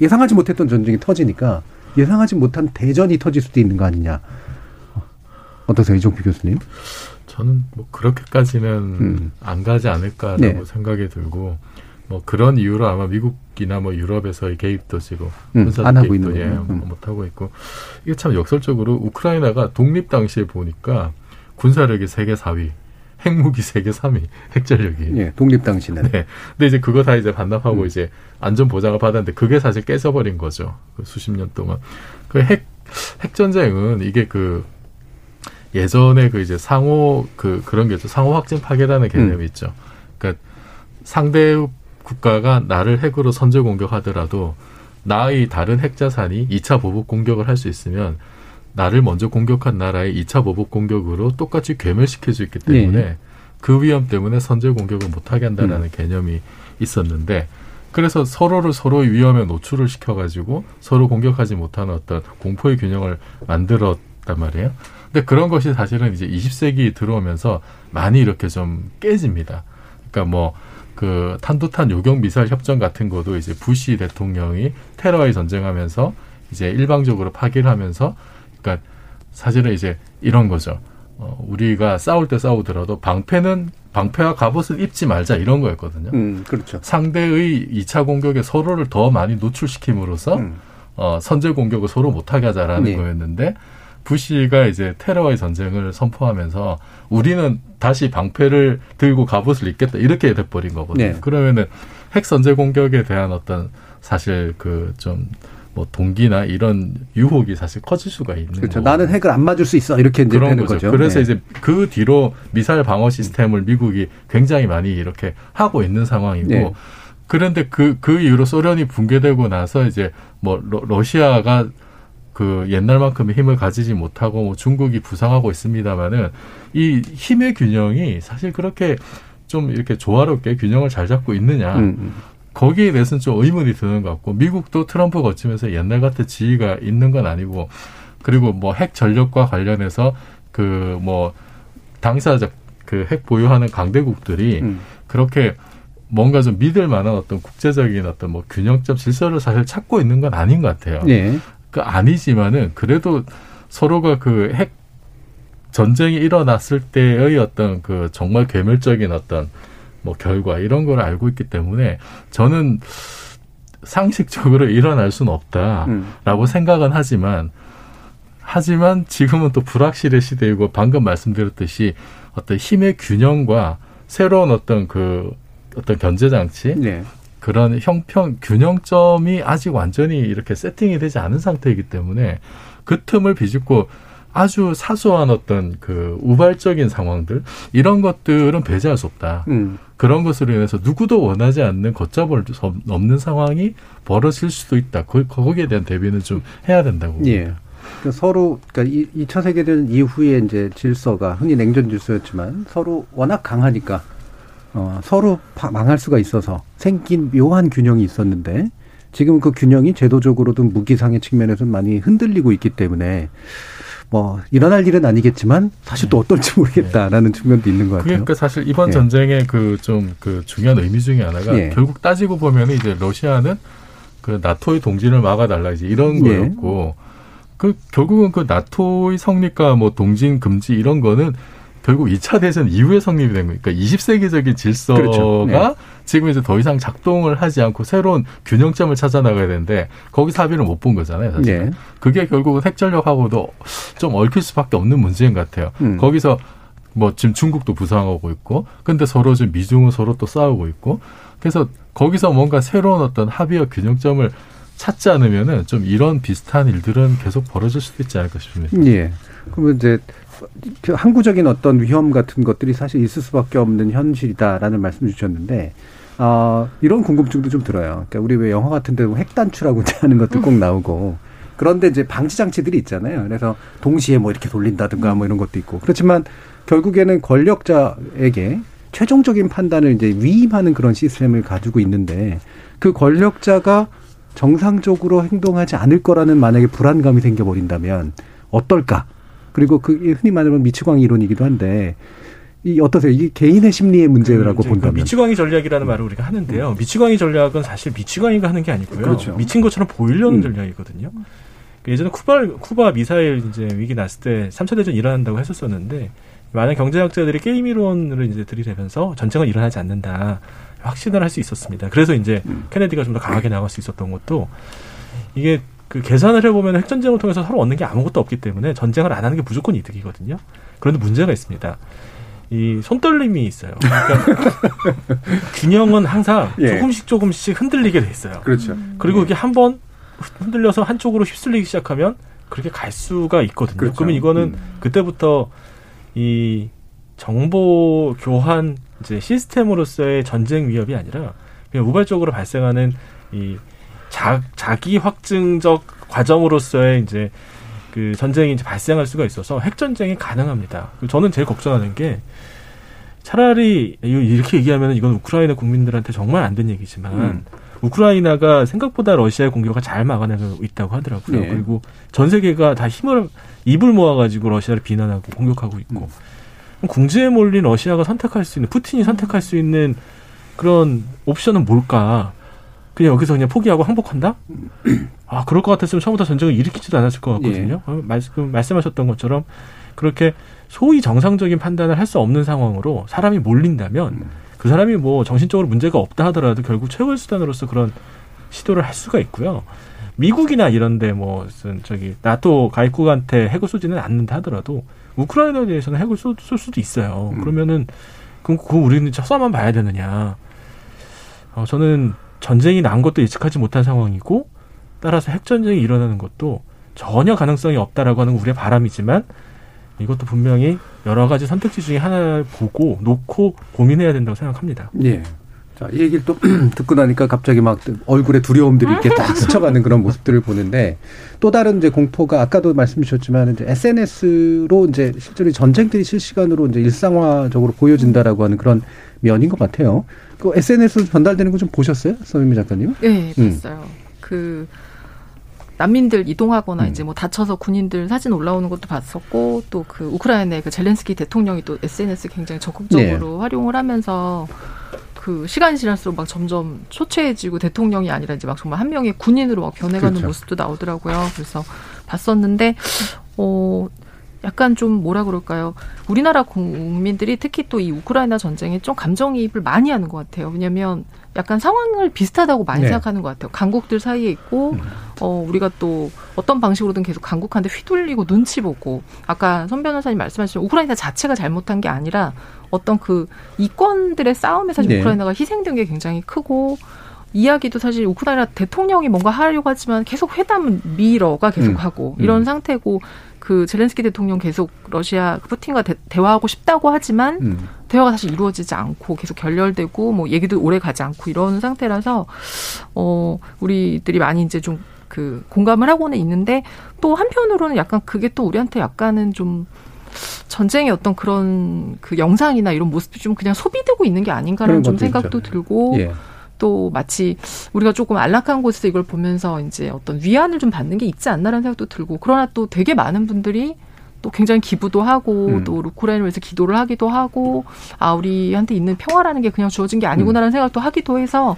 예상하지 못했던 전쟁이 터지니까 예상하지 못한 대전이 터질 수도 있는 거 아니냐. 어떠세요, 이종필 교수님? 저는 뭐 그렇게까지는 음. 안 가지 않을까라고 네. 생각이 들고 뭐 그런 이유로 아마 미국이나 뭐 유럽에서의 개입도 지금 음, 안 하고 있는 예, 거군요. 음. 못 하고 있고 이게 참 역설적으로 우크라이나가 독립 당시에 보니까 군사력이 세계 4위, 핵무기 세계 3위, <laughs> 핵전력이. 예, 독립 당시는. 네. 근데 이제 그거 다 이제 음. 반납하고 이제 안전 보장을 받았는데 그게 사실 깨져버린 거죠. 그 수십 년 동안. 그 핵, 핵전쟁은 이게 그 예전에 그 이제 상호 그 그런 게 있죠. 상호 확진 파괴라는 개념이 음. 있죠. 그러니까 상대 국가가 나를 핵으로 선제 공격하더라도 나의 다른 핵 자산이 2차 보복 공격을 할 수 있으면 나를 먼저 공격한 나라의 2차 보복 공격으로 똑같이 괴멸시킬 수 있기 때문에 네. 그 위험 때문에 선제 공격을 못하게 한다라는 음. 개념이 있었는데 그래서 서로를 서로의 위험에 노출을 시켜가지고 서로 공격하지 못하는 어떤 공포의 균형을 만들었단 말이에요. 근데 그런 것이 사실은 이제 20세기 들어오면서 많이 이렇게 좀 깨집니다. 그러니까 뭐 그 탄도탄 요격 미사일 협정 같은 것도 이제 부시 대통령이 테러와의 전쟁하면서 이제 일방적으로 파기를 하면서 그러니까 사실은 이제 이런 거죠. 어, 우리가 싸울 때 싸우더라도 방패는 방패와 갑옷을 입지 말자 이런 거였거든요. 음, 그렇죠. 상대의 2차 공격에 서로를 더 많이 노출시킴으로써 어, 선제 공격을 서로 못하게 하자라는 네. 거였는데 부시가 이제 테러와의 전쟁을 선포하면서 우리는 다시 방패를 들고 갑옷을 입겠다 이렇게 돼버린 거거든요. 네. 그러면은 핵 선제 공격에 대한 어떤 사실 그좀 뭐 동기나 이런 유혹이 사실 커질 수가 있는 그렇죠. 거고. 나는 핵을 안 맞을 수 있어 이렇게 이제 그런 되는 거죠. 거죠. 그래서 네. 이제 그 뒤로 미사일 방어 시스템을 미국이 굉장히 많이 이렇게 하고 있는 상황이고 네. 그런데 그, 그 이후로 소련이 붕괴되고 나서 이제 뭐 러, 러시아가 그 옛날만큼의 힘을 가지지 못하고 뭐 중국이 부상하고 있습니다만은 이 힘의 균형이 사실 그렇게 좀 이렇게 조화롭게 균형을 잘 잡고 있느냐. 음, 음. 거기에 대해서는 좀 의문이 드는 것 같고 미국도 트럼프 거치면서 옛날 같은 지위가 있는 건 아니고 그리고 뭐 핵 전력과 관련해서 그 뭐 당사적 그핵 보유하는 강대국들이 음. 그렇게 뭔가 좀 믿을 만한 어떤 국제적인 어떤 뭐 균형점 질서를 사실 찾고 있는 건 아닌 것 같아요. 네. 그 아니지만은 그래도 서로가 그 핵 전쟁이 일어났을 때의 어떤 그 정말 괴멸적인 어떤 뭐 결과 이런 걸 알고 있기 때문에 저는 상식적으로 일어날 수는 없다라고 생각은 하지만 하지만 지금은 또 불확실의 시대이고 방금 말씀드렸듯이 어떤 힘의 균형과 새로운 어떤 그 어떤 견제 장치 네. 그런 형평 균형점이 아직 완전히 이렇게 세팅이 되지 않은 상태이기 때문에 그 틈을 비집고 아주 사소한 어떤 그 우발적인 상황들 이런 것들은 배제할 수 없다. 음. 그런 것으로 인해서 누구도 원하지 않는 걷잡을 수 없는 상황이 벌어질 수도 있다. 거, 거기에 대한 대비는 좀 해야 된다고. 예. 그러니까 서로 그러니까 이 2차 세계대전 이후에 이제 질서가 흔히 냉전 질서였지만 서로 워낙 강하니까 어, 서로 파- 망할 수가 있어서 생긴 묘한 균형이 있었는데 지금 그 균형이 제도적으로든 무기상의 측면에서는 많이 흔들리고 있기 때문에 뭐 일어날 일은 아니겠지만 사실 또 어떨지 모르겠다라는 측면도 있는 것 같아요. 그러니까 사실 이번 예. 전쟁의 그좀그 중요한 의미 중에 하나가 예. 결국 따지고 보면 이제 러시아는 그 나토의 동진을 막아달라 이제 이런 예. 거였고 그 결국은 그 나토의 성립과 뭐 동진 금지 이런 거는 결국 2차 대전 이후에 성립이 된 거니까 20세기적인 질서가 그렇죠. 네. 지금 이제 더 이상 작동을 하지 않고 새로운 균형점을 찾아 나가야 되는데 거기서 합의를 못 본 거잖아요, 사실. 네. 그게 결국은 핵전력하고도 좀 얽힐 수밖에 없는 문제인 것 같아요. 음. 거기서 뭐 지금 중국도 부상하고 있고, 근데 서로 지금 미중은 서로 또 싸우고 있고, 그래서 거기서 뭔가 새로운 어떤 합의와 균형점을 찾지 않으면은 좀 이런 비슷한 일들은 계속 벌어질 수도 있지 않을까 싶습니다. 예. 그러면 이제 그 항구적인 어떤 위험 같은 것들이 사실 있을 수밖에 없는 현실이다라는 말씀 주셨는데 어, 이런 궁금증도 좀 들어요. 그러니까 우리 왜 영화 같은 데 보면 핵단추라고 <laughs> 하는 것들 꼭 나오고 그런데 이제 방지 장치들이 있잖아요. 그래서 동시에 뭐 이렇게 돌린다든가 뭐 이런 것도 있고. 그렇지만 결국에는 권력자에게 최종적인 판단을 이제 위임하는 그런 시스템을 가지고 있는데 그 권력자가 정상적으로 행동하지 않을 거라는 만약에 불안감이 생겨버린다면 어떨까? 그리고 그 흔히 말하는 미치광이 이론이기도 한데 이 어떠세요? 이게 개인의 심리의 문제라고 그 본다면 미치광이 전략이라는 말을 우리가 하는데요. 미치광이 전략은 사실 미치광이가 하는 게 아니고요. 그렇죠. 미친 것처럼 보이려는 음. 전략이거든요. 그 예전에 쿠바 쿠바 미사일 이제 위기 났을 때 3차 대전 일어난다고 했었었는데 많은 경제학자들이 게임 이론을 이제 들이대면서 전쟁은 일어나지 않는다 확신을 할 수 있었습니다. 그래서 이제 케네디가 좀 더 강하게 나갈 수 있었던 것도 이게 그 계산을 해보면 핵전쟁을 통해서 서로 얻는 게 아무것도 없기 때문에 전쟁을 안 하는 게 무조건 이득이거든요. 그런데 문제가 있습니다. 이 손떨림이 있어요. 그러니까 <laughs> 균형은 항상 예. 조금씩 조금씩 흔들리게 돼 있어요. 그렇죠. 그리고 이게 한 번 흔들려서 한쪽으로 휩쓸리기 시작하면 그렇게 갈 수가 있거든요. 그렇죠. 그러면 이거는 음. 그때부터 이 정보 교환 이제 시스템으로서의 전쟁 위협이 아니라 그냥 우발적으로 발생하는 이 자, 자기 확증적 과정으로서의 이제 그 전쟁이 이제 발생할 수가 있어서 핵 전쟁이 가능합니다. 저는 제일 걱정하는 게 차라리 이렇게 얘기하면 이건 우크라이나 국민들한테 정말 안 된 얘기지만 음. 우크라이나가 생각보다 러시아의 공격을 잘 막아내고 있다고 하더라고요. 네. 그리고 전 세계가 다 힘을 입을 모아가지고 러시아를 비난하고 공격하고 있고 그럼 궁지에 몰린 러시아가 선택할 수 있는 푸틴이 선택할 수 있는 그런 옵션은 뭘까? 그냥 여기서 그냥 포기하고 항복한다? 아 그럴 것 같았으면 처음부터 전쟁을 일으키지도 않았을 것 같거든요. 어, 말씀, 말씀하셨던 것처럼 그렇게 소위 정상적인 판단을 할 수 없는 상황으로 사람이 몰린다면 그 사람이 뭐 정신적으로 문제가 없다 하더라도 결국 최후의 수단으로서 그런 시도를 할 수가 있고요. 미국이나 이런데 뭐 저기 나토 가입국한테 핵을 쏘지는 않는다 하더라도 우크라이나에 대해서는 핵을 쏠, 쏠 수도 있어요. 그러면은 그럼 그거 우리는 싸만 봐야 되느냐? 어, 저는 전쟁이 난 것도 예측하지 못한 상황이고 따라서 핵 전쟁이 일어나는 것도 전혀 가능성이 없다라고 하는 우리의 바람이지만 이것도 분명히 여러 가지 선택지 중에 하나를 보고 놓고 고민해야 된다고 생각합니다. 예. 자, 이 얘기를 또 <clears throat> 듣고 나니까 갑자기 막 얼굴에 두려움들이 이렇게 딱 스쳐가는 그런 모습들을 보는데 또 다른 이제 공포가 아까도 말씀 주셨지만 이제 SNS로 이제 실제로 이 전쟁들이 실시간으로 이제 일상화적으로 보여진다라고 하는 그런 면인 것 같아요. 그 SNS로 전달되는 거 좀 보셨어요? 서민미 작가님? 네, 음. 봤어요. 그 난민들 이동하거나 이제 뭐 다쳐서 군인들 사진 올라오는 것도 봤었고 또 그 우크라이나의 그 젤렌스키 대통령이 또 SNS 굉장히 적극적으로 활용을 하면서 그 시간이 지날수록 막 점점 초췌해지고 대통령이 아니라 이제 막 정말 한 명의 군인으로 막 변해가는 그렇죠. 모습도 나오더라고요. 그래서 봤었는데 어 약간 좀 뭐라 그럴까요? 우리나라 국민들이 특히 또 이 우크라이나 전쟁에 좀 감정이입을 많이 하는 것 같아요. 왜냐하면 약간 상황을 비슷하다고 많이 네. 생각하는 것 같아요. 강국들 사이에 있고 어 우리가 또 어떤 방식으로든 계속 강국한테 휘둘리고 눈치 보고 아까 선 변호사님 말씀하신 우크라이나 자체가 잘못한 게 아니라 어떤 그 이권들의 싸움에 사실 네. 우크라이나가 희생된 게 굉장히 크고 이야기도 사실 우크라이나 대통령이 뭔가 하려고 하지만 계속 회담은 미러가 계속 음. 하고 음. 이런 상태고 그 젤렌스키 대통령 계속 러시아 그 푸틴과 대, 대화하고 싶다고 하지만 음. 대화가 사실 이루어지지 않고 계속 결렬되고 뭐 얘기도 오래 가지 않고 이런 상태라서 어 우리들이 많이 이제 좀 그 공감을 하고는 있는데 또 한편으로는 약간 그게 또 우리한테 약간은 좀 전쟁의 어떤 그런 그 영상이나 이런 모습이 좀 그냥 소비되고 있는 게 아닌가라는 좀 생각도 있죠. 들고 예. 또 마치 우리가 조금 안락한 곳에서 이걸 보면서 이제 어떤 위안을 좀 받는 게 있지 않나라는 생각도 들고 그러나 또 되게 많은 분들이 또 굉장히 기부도 하고 음. 또 우크라이나를 위해서 기도를 하기도 하고 아 우리한테 있는 평화라는 게 그냥 주어진 게 음. 아니구나라는 생각도 하기도 해서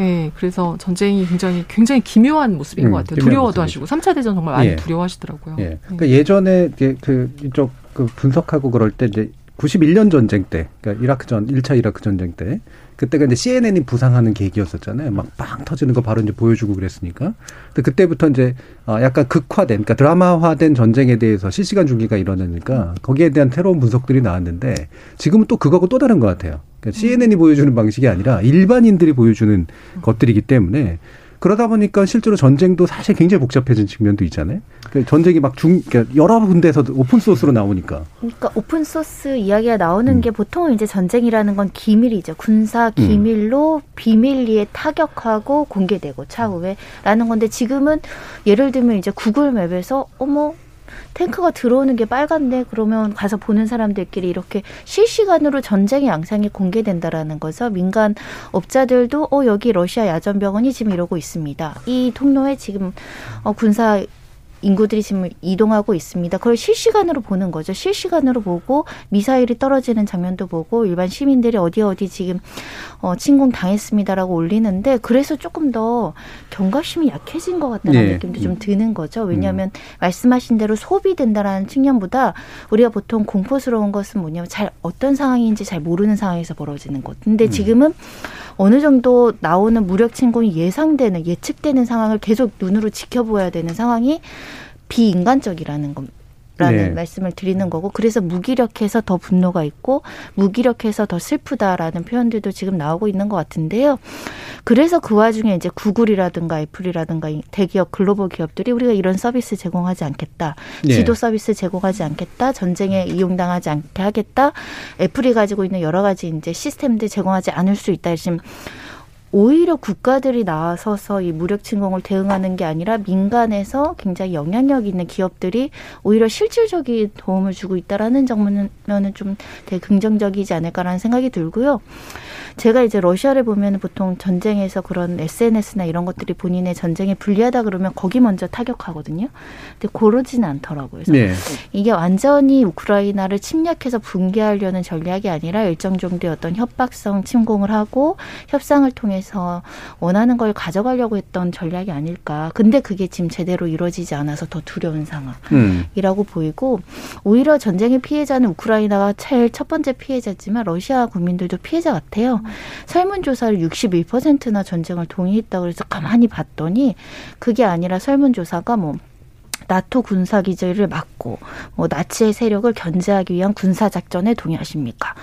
예 그래서 전쟁이 굉장히 굉장히 기묘한 모습인 음, 것 같아요 기묘한 두려워도 모습이죠. 하시고 삼차 대전 정말 많이 예. 두려워하시더라고요. 예. 그러니까 예 전에 이제 그 이쪽 그 분석하고 그럴 때 이제 91년 전쟁 때, 그러니까 이라크 전 1차 이라크 전쟁 때 그때가 이제 CNN이 부상하는 계기였었잖아요. 막 빵 터지는 거 바로 이제 보여주고 그랬으니까. 근데 그때부터 이제 어 약간 극화된, 그러니까 드라마화된 전쟁에 대해서 실시간 중계가 일어나니까 거기에 대한 새로운 분석들이 나왔는데 지금은 또 그거하고 또 다른 것 같아요. 그러니까 CNN이 보여주는 방식이 아니라 일반인들이 보여주는 것들이기 때문에 그러다 보니까 실제로 전쟁도 사실 굉장히 복잡해진 측면도 있잖아요. 그러니까 전쟁이 막 중, 그러니까 여러 군데서 open source로 나오니까. 그러니까 open source 이야기가 나오는 음. 게 보통 이제 전쟁이라는 건 기밀이죠. 군사 기밀로 음. 비밀리에 타격하고 공개되고 차후에라는 건데 지금은 예를 들면 이제 구글 맵에서 어머 탱크가 들어오는 게 빨간데 그러면 가서 보는 사람들끼리 이렇게 실시간으로 전쟁의 양상이 공개된다라는 거죠. 민간 업자들도 어 여기 러시아 야전병원이 지금 이러고 있습니다. 이 통로에 지금 어 군사 인구들이 지금 이동하고 있습니다. 그걸 실시간으로 보는 거죠. 실시간으로 보고 미사일이 떨어지는 장면도 보고 일반 시민들이 어디 어디 지금 어, 침공 당했습니다라고 올리는데 그래서 조금 더 경각심이 약해진 것 같다는 네. 느낌도 좀 드는 거죠. 왜냐하면 음. 말씀하신 대로 소비된다라는 측면보다 우리가 보통 공포스러운 것은 뭐냐면 잘 어떤 상황인지 잘 모르는 상황에서 벌어지는 것. 근데 음. 지금은 어느 정도 나오는 무력 침공이 예상되는 예측되는 상황을 계속 눈으로 지켜보아야 되는 상황이 비인간적이라는 겁니다. 라는 네. 말씀을 드리는 거고 그래서 무기력해서 더 분노가 있고 무기력해서 더 슬프다라는 표현들도 지금 나오고 있는 것 같은데요. 그래서 그 와중에 이제 구글이라든가 애플이라든가 대기업 글로벌 기업들이 우리가 이런 서비스 제공하지 않겠다. 네. 지도 서비스 제공하지 않겠다. 전쟁에 이용당하지 않게 하겠다. 애플이 가지고 있는 여러 가지 이제 시스템들 제공하지 않을 수 있다. 지금 오히려 국가들이 나서서 이 무력 침공을 대응하는 게 아니라 민간에서 굉장히 영향력 있는 기업들이 오히려 실질적인 도움을 주고 있다라는 점은 좀 되게 긍정적이지 않을까라는 생각이 들고요. 제가 이제 러시아를 보면 보통 전쟁에서 그런 SNS나 이런 것들이 본인의 전쟁에 불리하다 그러면 거기 먼저 타격하거든요. 근데 고르지는 않더라고요. 그래서 네. 이게 완전히 우크라이나를 침략해서 붕괴하려는 전략이 아니라 일정 정도의 어떤 협박성 침공을 하고 협상을 통해서 원하는 걸 가져가려고 했던 전략이 아닐까. 근데 그게 지금 제대로 이루어지지 않아서 더 두려운 상황이라고 음. 보이고 오히려 전쟁의 피해자는 우크라이나가 제일 첫 번째 피해자지만 러시아 국민들도 피해자 같아요. 설문조사를 61%나 전쟁을 동의했다 그래서 가만히 봤더니 그게 아니라 설문조사가 뭐 나토 군사 기지를 막고 뭐 나치의 세력을 견제하기 위한 군사 작전에 동의하십니까?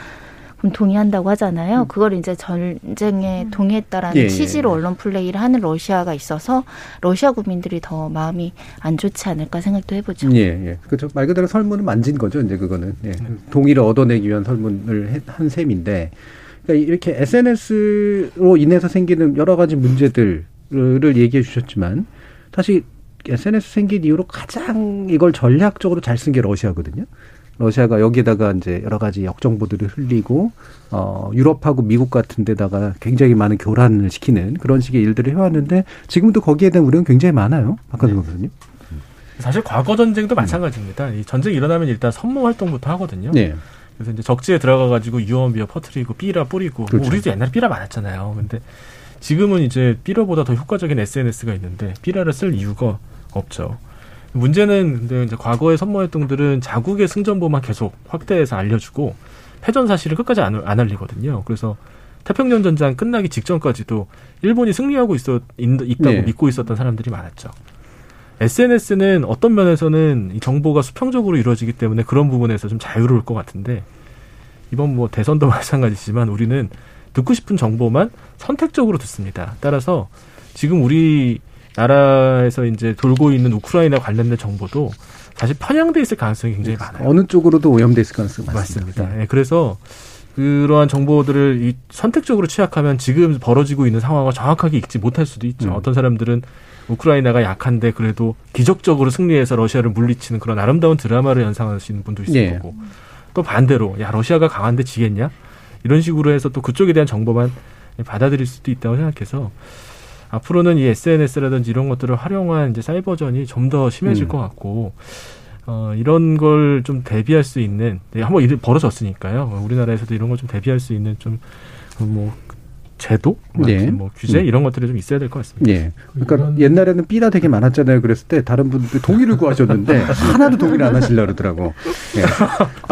그럼 동의한다고 하잖아요. 음. 그걸 이제 전쟁에 음. 동의했다라는 예, 예, 취지로 예. 언론 플레이를 하는 러시아가 있어서 러시아 국민들이 더 마음이 안 좋지 않을까 생각도 해보죠. 예, 예. 그렇죠. 말 그대로 설문을 만진 거죠. 이제 그거는 예. 동의를 얻어내기 위한 설문을 한 셈인데 그러니까 이렇게 SNS로 인해서 생기는 여러 가지 문제들을 얘기해 주셨지만 사실 SNS 생긴 이후로 가장 이걸 전략적으로 잘 쓴 게 러시아거든요. 러시아가 여기에다가 이제 여러 가지 역정보들을 흘리고 어 유럽하고 미국 같은 데다가 굉장히 많은 교란을 시키는 그런 식의 일들을 해왔는데 지금도 거기에 대한 우려는 굉장히 많아요. 박근혜 네. 교수님. 사실 과거 전쟁도 마찬가지입니다. 이 전쟁이 일어나면 일단 선모 활동부터 하거든요. 네. 그래서 이제 적지에 들어가 가지고 유언비어 퍼트리고 삐라 뿌리고 뭐 그렇죠. 뭐 우리도 옛날에 삐라 많았잖아요. 근데 지금은 이제 삐라보다 더 효과적인 SNS가 있는데 삐라를 쓸 이유가 없죠. 문제는 근데 이제 과거의 선모 활동들은 자국의 승전보만 계속 확대해서 알려주고 패전 사실을 끝까지 안, 안 알리거든요. 그래서 태평양 전장 끝나기 직전까지도 일본이 승리하고 있었 있다고 네. 믿고 있었던 사람들이 많았죠. SNS는 어떤 면에서는 이 정보가 수평적으로 이루어지기 때문에 그런 부분에서 좀 자유로울 것 같은데 이번 뭐 대선도 <laughs> 마찬가지지만 우리는 듣고 싶은 정보만 선택적으로 듣습니다. 따라서 지금 우리 나라에서 이제 돌고 있는 우크라이나 관련된 정보도 사실 편향돼 있을 가능성이 굉장히 많아요. 어느 쪽으로도 오염돼 있을 가능성이 많습니다. 맞습니다. 네. 그래서 그러한 정보들을 이 선택적으로 취약하면 지금 벌어지고 있는 상황을 정확하게 읽지 못할 수도 있죠. 음. 어떤 사람들은 우크라이나가 약한데 그래도 기적적으로 승리해서 러시아를 물리치는 그런 아름다운 드라마를 연상하시는 분도 있을 네. 거고 또 반대로 야 러시아가 강한데 지겠냐 이런 식으로 해서 또 그쪽에 대한 정보만 받아들일 수도 있다고 생각해서 앞으로는 이 SNS라든지 이런 것들을 활용한 이제 사이버전이 좀 더 심해질 음. 것 같고 어, 이런 걸 좀 대비할 수 있는 네, 한번 일이 벌어졌으니까요. 우리나라에서도 이런 걸 좀 대비할 수 있는 좀 뭐 제도, 뭐, 네. 뭐 규제 음. 이런 것들이 좀 있어야 될 것 같습니다. 네. 그러니까 옛날에는 삐라 되게 많았잖아요. 그랬을 때 다른 분들 동의를 구하셨는데 <laughs> 하나도 동의를 안 하시려 그러더라고. 네.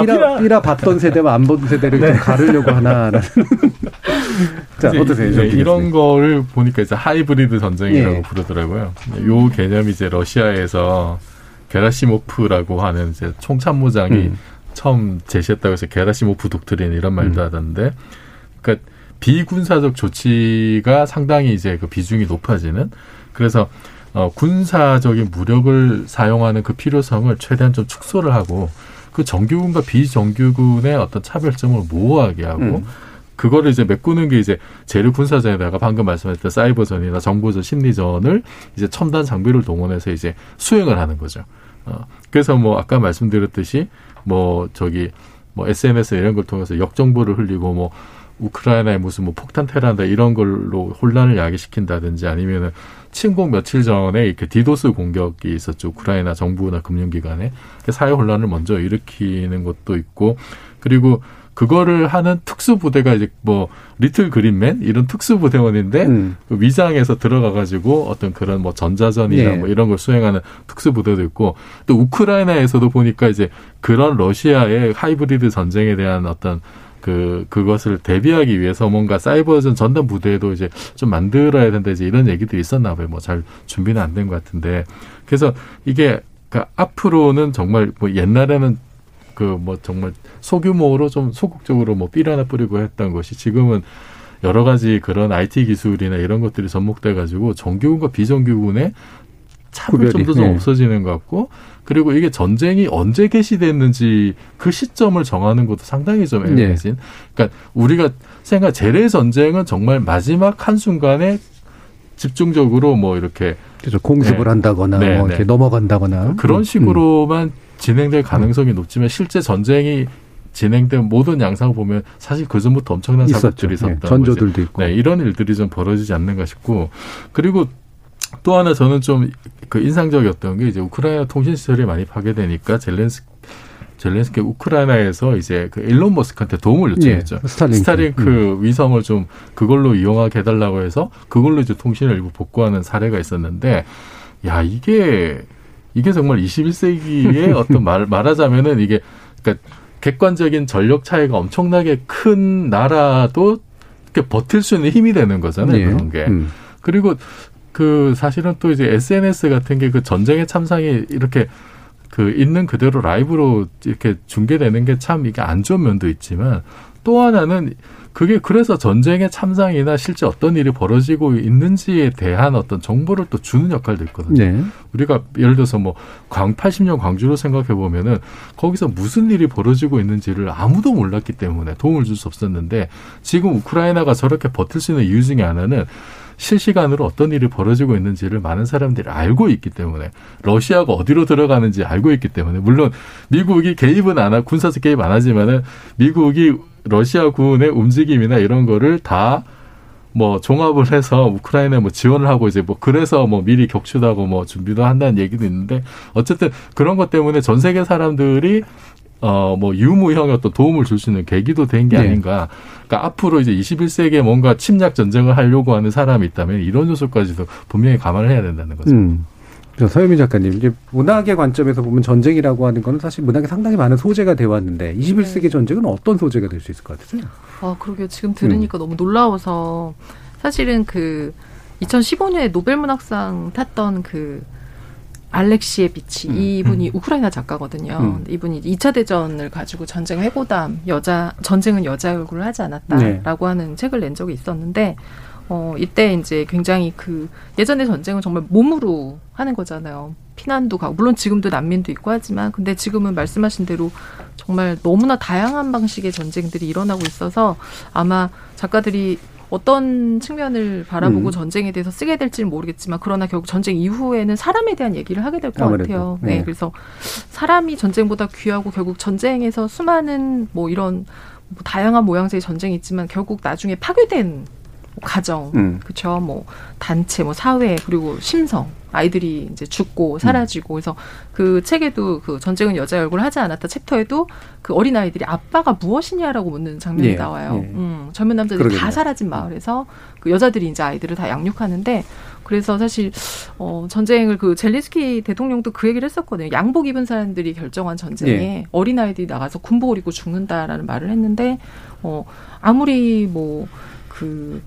삐라, 삐라 봤던 세대와 안 본 세대를 네. 좀 가르려고 하나라는. <laughs> 자 어떠세요? 네, 이런 거를 보니까 이제 하이브리드 전쟁이라고 네. 부르더라고요. 요 개념이 이제 러시아에서 게라시모프라고 하는 이제 총참모장이 음. 처음 제시했다고 해서 게라시모프 독트린 이런 말도 음. 하던데, 그러니까 비군사적 조치가 상당히 이제 그 비중이 높아지는 그래서 어, 군사적인 무력을 사용하는 그 필요성을 최대한 좀 축소를 하고 그 정규군과 비정규군의 어떤 차별점을 모호하게 하고 음. 그거를 이제 메꾸는 게 이제 재료 군사전에다가 방금 말씀하셨던 사이버전이나 정보전, 심리전을 이제 첨단 장비를 동원해서 이제 수행을 하는 거죠. 어, 그래서 뭐 아까 말씀드렸듯이 뭐 저기 뭐 SNS 이런 걸 통해서 역정보를 흘리고 뭐 우크라이나에 무슨 뭐 폭탄 테러한다 이런 걸로 혼란을 야기시킨다든지 아니면은 침공 며칠 전에 이렇게 디도스 공격이 있었죠. 우크라이나 정부나 금융기관에 그 사회 혼란을 먼저 일으키는 것도 있고 그리고 그거를 하는 특수부대가 이제 뭐 리틀 그린맨 이런 특수부대원인데 음. 그 위장에서 들어가 가지고 어떤 그런 뭐 전자전이나 예. 뭐 이런 걸 수행하는 특수부대도 있고 또 우크라이나에서도 보니까 이제 그런 러시아의 하이브리드 전쟁에 대한 어떤 그 그것을 대비하기 위해서 뭔가 사이버전 전담 부대도 이제 좀 만들어야 된다 이제 이런 얘기들이 있었나 봐요. 뭐 잘 준비는 안 된 것 같은데 그래서 이게 그 앞으로는 정말 뭐 옛날에는 그 뭐 정말 소규모로 좀 소극적으로 뭐삐 하나 뿌리고 했던 것이 지금은 여러 가지 그런 IT 기술이나 이런 것들이 접목돼 가지고 정규군과 비정규군의 차별점도 좀 네. 없어지는 것 같고 그리고 이게 전쟁이 언제 개시됐는지 그 시점을 정하는 것도 상당히 좀 네. 애매해진. 그러니까 우리가 생각 재래 전쟁은 정말 마지막 한 순간에 집중적으로 뭐 이렇게 그래서 공습을 네. 한다거나 네, 뭐 네. 이렇게 넘어간다거나 그런 음, 식으로만 진행될 가능성이 높지만 실제 전쟁이 진행된 모든 양상을 보면 사실 그 전부터 엄청난. 사고들이 있었던 네, 전조들도 있고. 네, 이런 일들이 좀 벌어지지 않는가 싶고 그리고 또 하나 저는 좀 그 인상적이었던 게 이제 우크라이나 통신 시설이 많이 파괴되니까 젤렌스 젤렌스키 우크라이나에서 이제 그 일론 머스크한테 도움을 요청했죠. 예, 스타링크. 스타링크 위성을 좀 그걸로 이용하게 해달라고 해서 그걸로 이제 통신을 일부 복구하는 사례가 있었는데 야 이게 이게 정말 21세기의 <laughs> 어떤 말 말하자면은 이게 그러니까 객관적인 전력 차이가 엄청나게 큰 나라도 이렇게 버틸 수 있는 힘이 되는 거잖아요. 예. 그런 게. 음. 그리고 그 사실은 또 이제 SNS 같은 게 그 전쟁의 참상이 이렇게 그 있는 그대로 라이브로 이렇게 중계되는 게 참 이게 안 좋은 면도 있지만 또 하나는 그게 그래서 전쟁의 참상이나 실제 어떤 일이 벌어지고 있는지에 대한 어떤 정보를 또 주는 역할도 있거든요. 네. 우리가 예를 들어서 뭐 광 80년 광주로 생각해 보면은 거기서 무슨 일이 벌어지고 있는지를 아무도 몰랐기 때문에 도움을 줄 수 없었는데 지금 우크라이나가 저렇게 버틸 수 있는 이유 중에 하나는 실시간으로 어떤 일이 벌어지고 있는지를 많은 사람들이 알고 있기 때문에 러시아가 어디로 들어가는지 알고 있기 때문에 물론 미국이 개입은 안 하, 군사적 개입 안 하지만은 미국이 러시아 군의 움직임이나 이런 거를 다 뭐 종합을 해서 우크라이나에 뭐 지원을 하고 이제 뭐 그래서 뭐 미리 격추도 하고 뭐 준비도 한다는 얘기도 있는데 어쨌든 그런 것 때문에 전 세계 사람들이 어 뭐 유무형의 어떤 도움을 줄 수 있는 계기도 된게 네. 아닌가. 그러니까 앞으로 이제 21세기에 뭔가 침략 전쟁을 하려고 하는 사람이 있다면 이런 요소까지도 분명히 감안을 해야 된다는 거죠. 음. 서유미 작가님, 이제 문학의 관점에서 보면 전쟁이라고 하는 거는 사실 문학에 상당히 많은 소재가 되어 왔는데 21세기 전쟁은 어떤 소재가 될 수 있을 것 같으세요? 아, 그러게요. 지금 들으니까 너무 놀라워서 사실은 그 2015년에 노벨문학상 탔던 그 알렉시에비치 음, 이분이 우크라이나 작가거든요. 음. 이분이 2차 대전을 가지고 전쟁 회고담 여자 전쟁은 여자의 얼굴을 하지 네. 않았다라고 하는 책을 낸 적이 있었는데 어 이때 이제 굉장히 그 예전의 전쟁은 정말 몸으로 하는 거잖아요. 피난도 가고 물론 지금도 난민도 있고 하지만 근데 지금은 말씀하신 대로 정말 너무나 다양한 방식의 전쟁들이 일어나고 있어서 아마 작가들이 어떤 측면을 바라보고 음. 전쟁에 대해서 쓰게 될지는 모르겠지만 그러나 결국 전쟁 이후에는 사람에 대한 얘기를 하게 될 것 같아요. 네. 네. 그래서 사람이 전쟁보다 귀하고 결국 전쟁에서 수많은 뭐 이런 뭐 다양한 모양새의 전쟁이 있지만 결국 나중에 파괴된 가정, 음. 그렇죠. 뭐 단체, 뭐 사회 그리고 심성 아이들이 이제 죽고 음. 사라지고 그래서 그 책에도 그 전쟁은 여자의 얼굴 하지 않았다 챕터에도 그 어린 아이들이 아빠가 무엇이냐라고 묻는 장면이 예, 나와요. 예. 음, 젊은 남자들이 그러겠네요. 다 사라진 마을에서 그 여자들이 이제 아이들을 다 양육하는데 그래서 사실 어 전쟁을 그 젤리스키 대통령도 그 얘기를 했었거든요. 양복 입은 사람들이 결정한 전쟁에 예. 어린 아이들이 나가서 군복을 입고 죽는다라는 말을 했는데 어 아무리 뭐그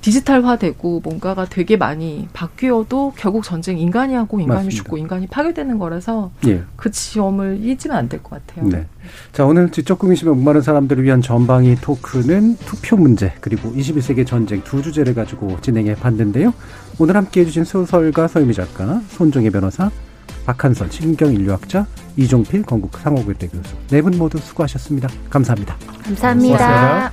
디지털화되고 뭔가가 되게 많이 바뀌어도 결국 전쟁 인간이 하고 인간이 맞습니다. 죽고 인간이 파괴되는 거라서 예. 그 지점을 잊으면 안 될 것 같아요. 네. 자, 오늘 지적 구민심에 목마른 사람들을 위한 전방위 토크는 투표 문제 그리고 21세기 전쟁 두 주제를 가지고 진행해 봤는데요. 오늘 함께 해 주신 소설가 서유미 작가, 손종혜 변호사, 박한선 신경인류학자, 이종필 건국 상호교대 교수 네 분 모두 수고하셨습니다. 감사합니다. 감사합니다.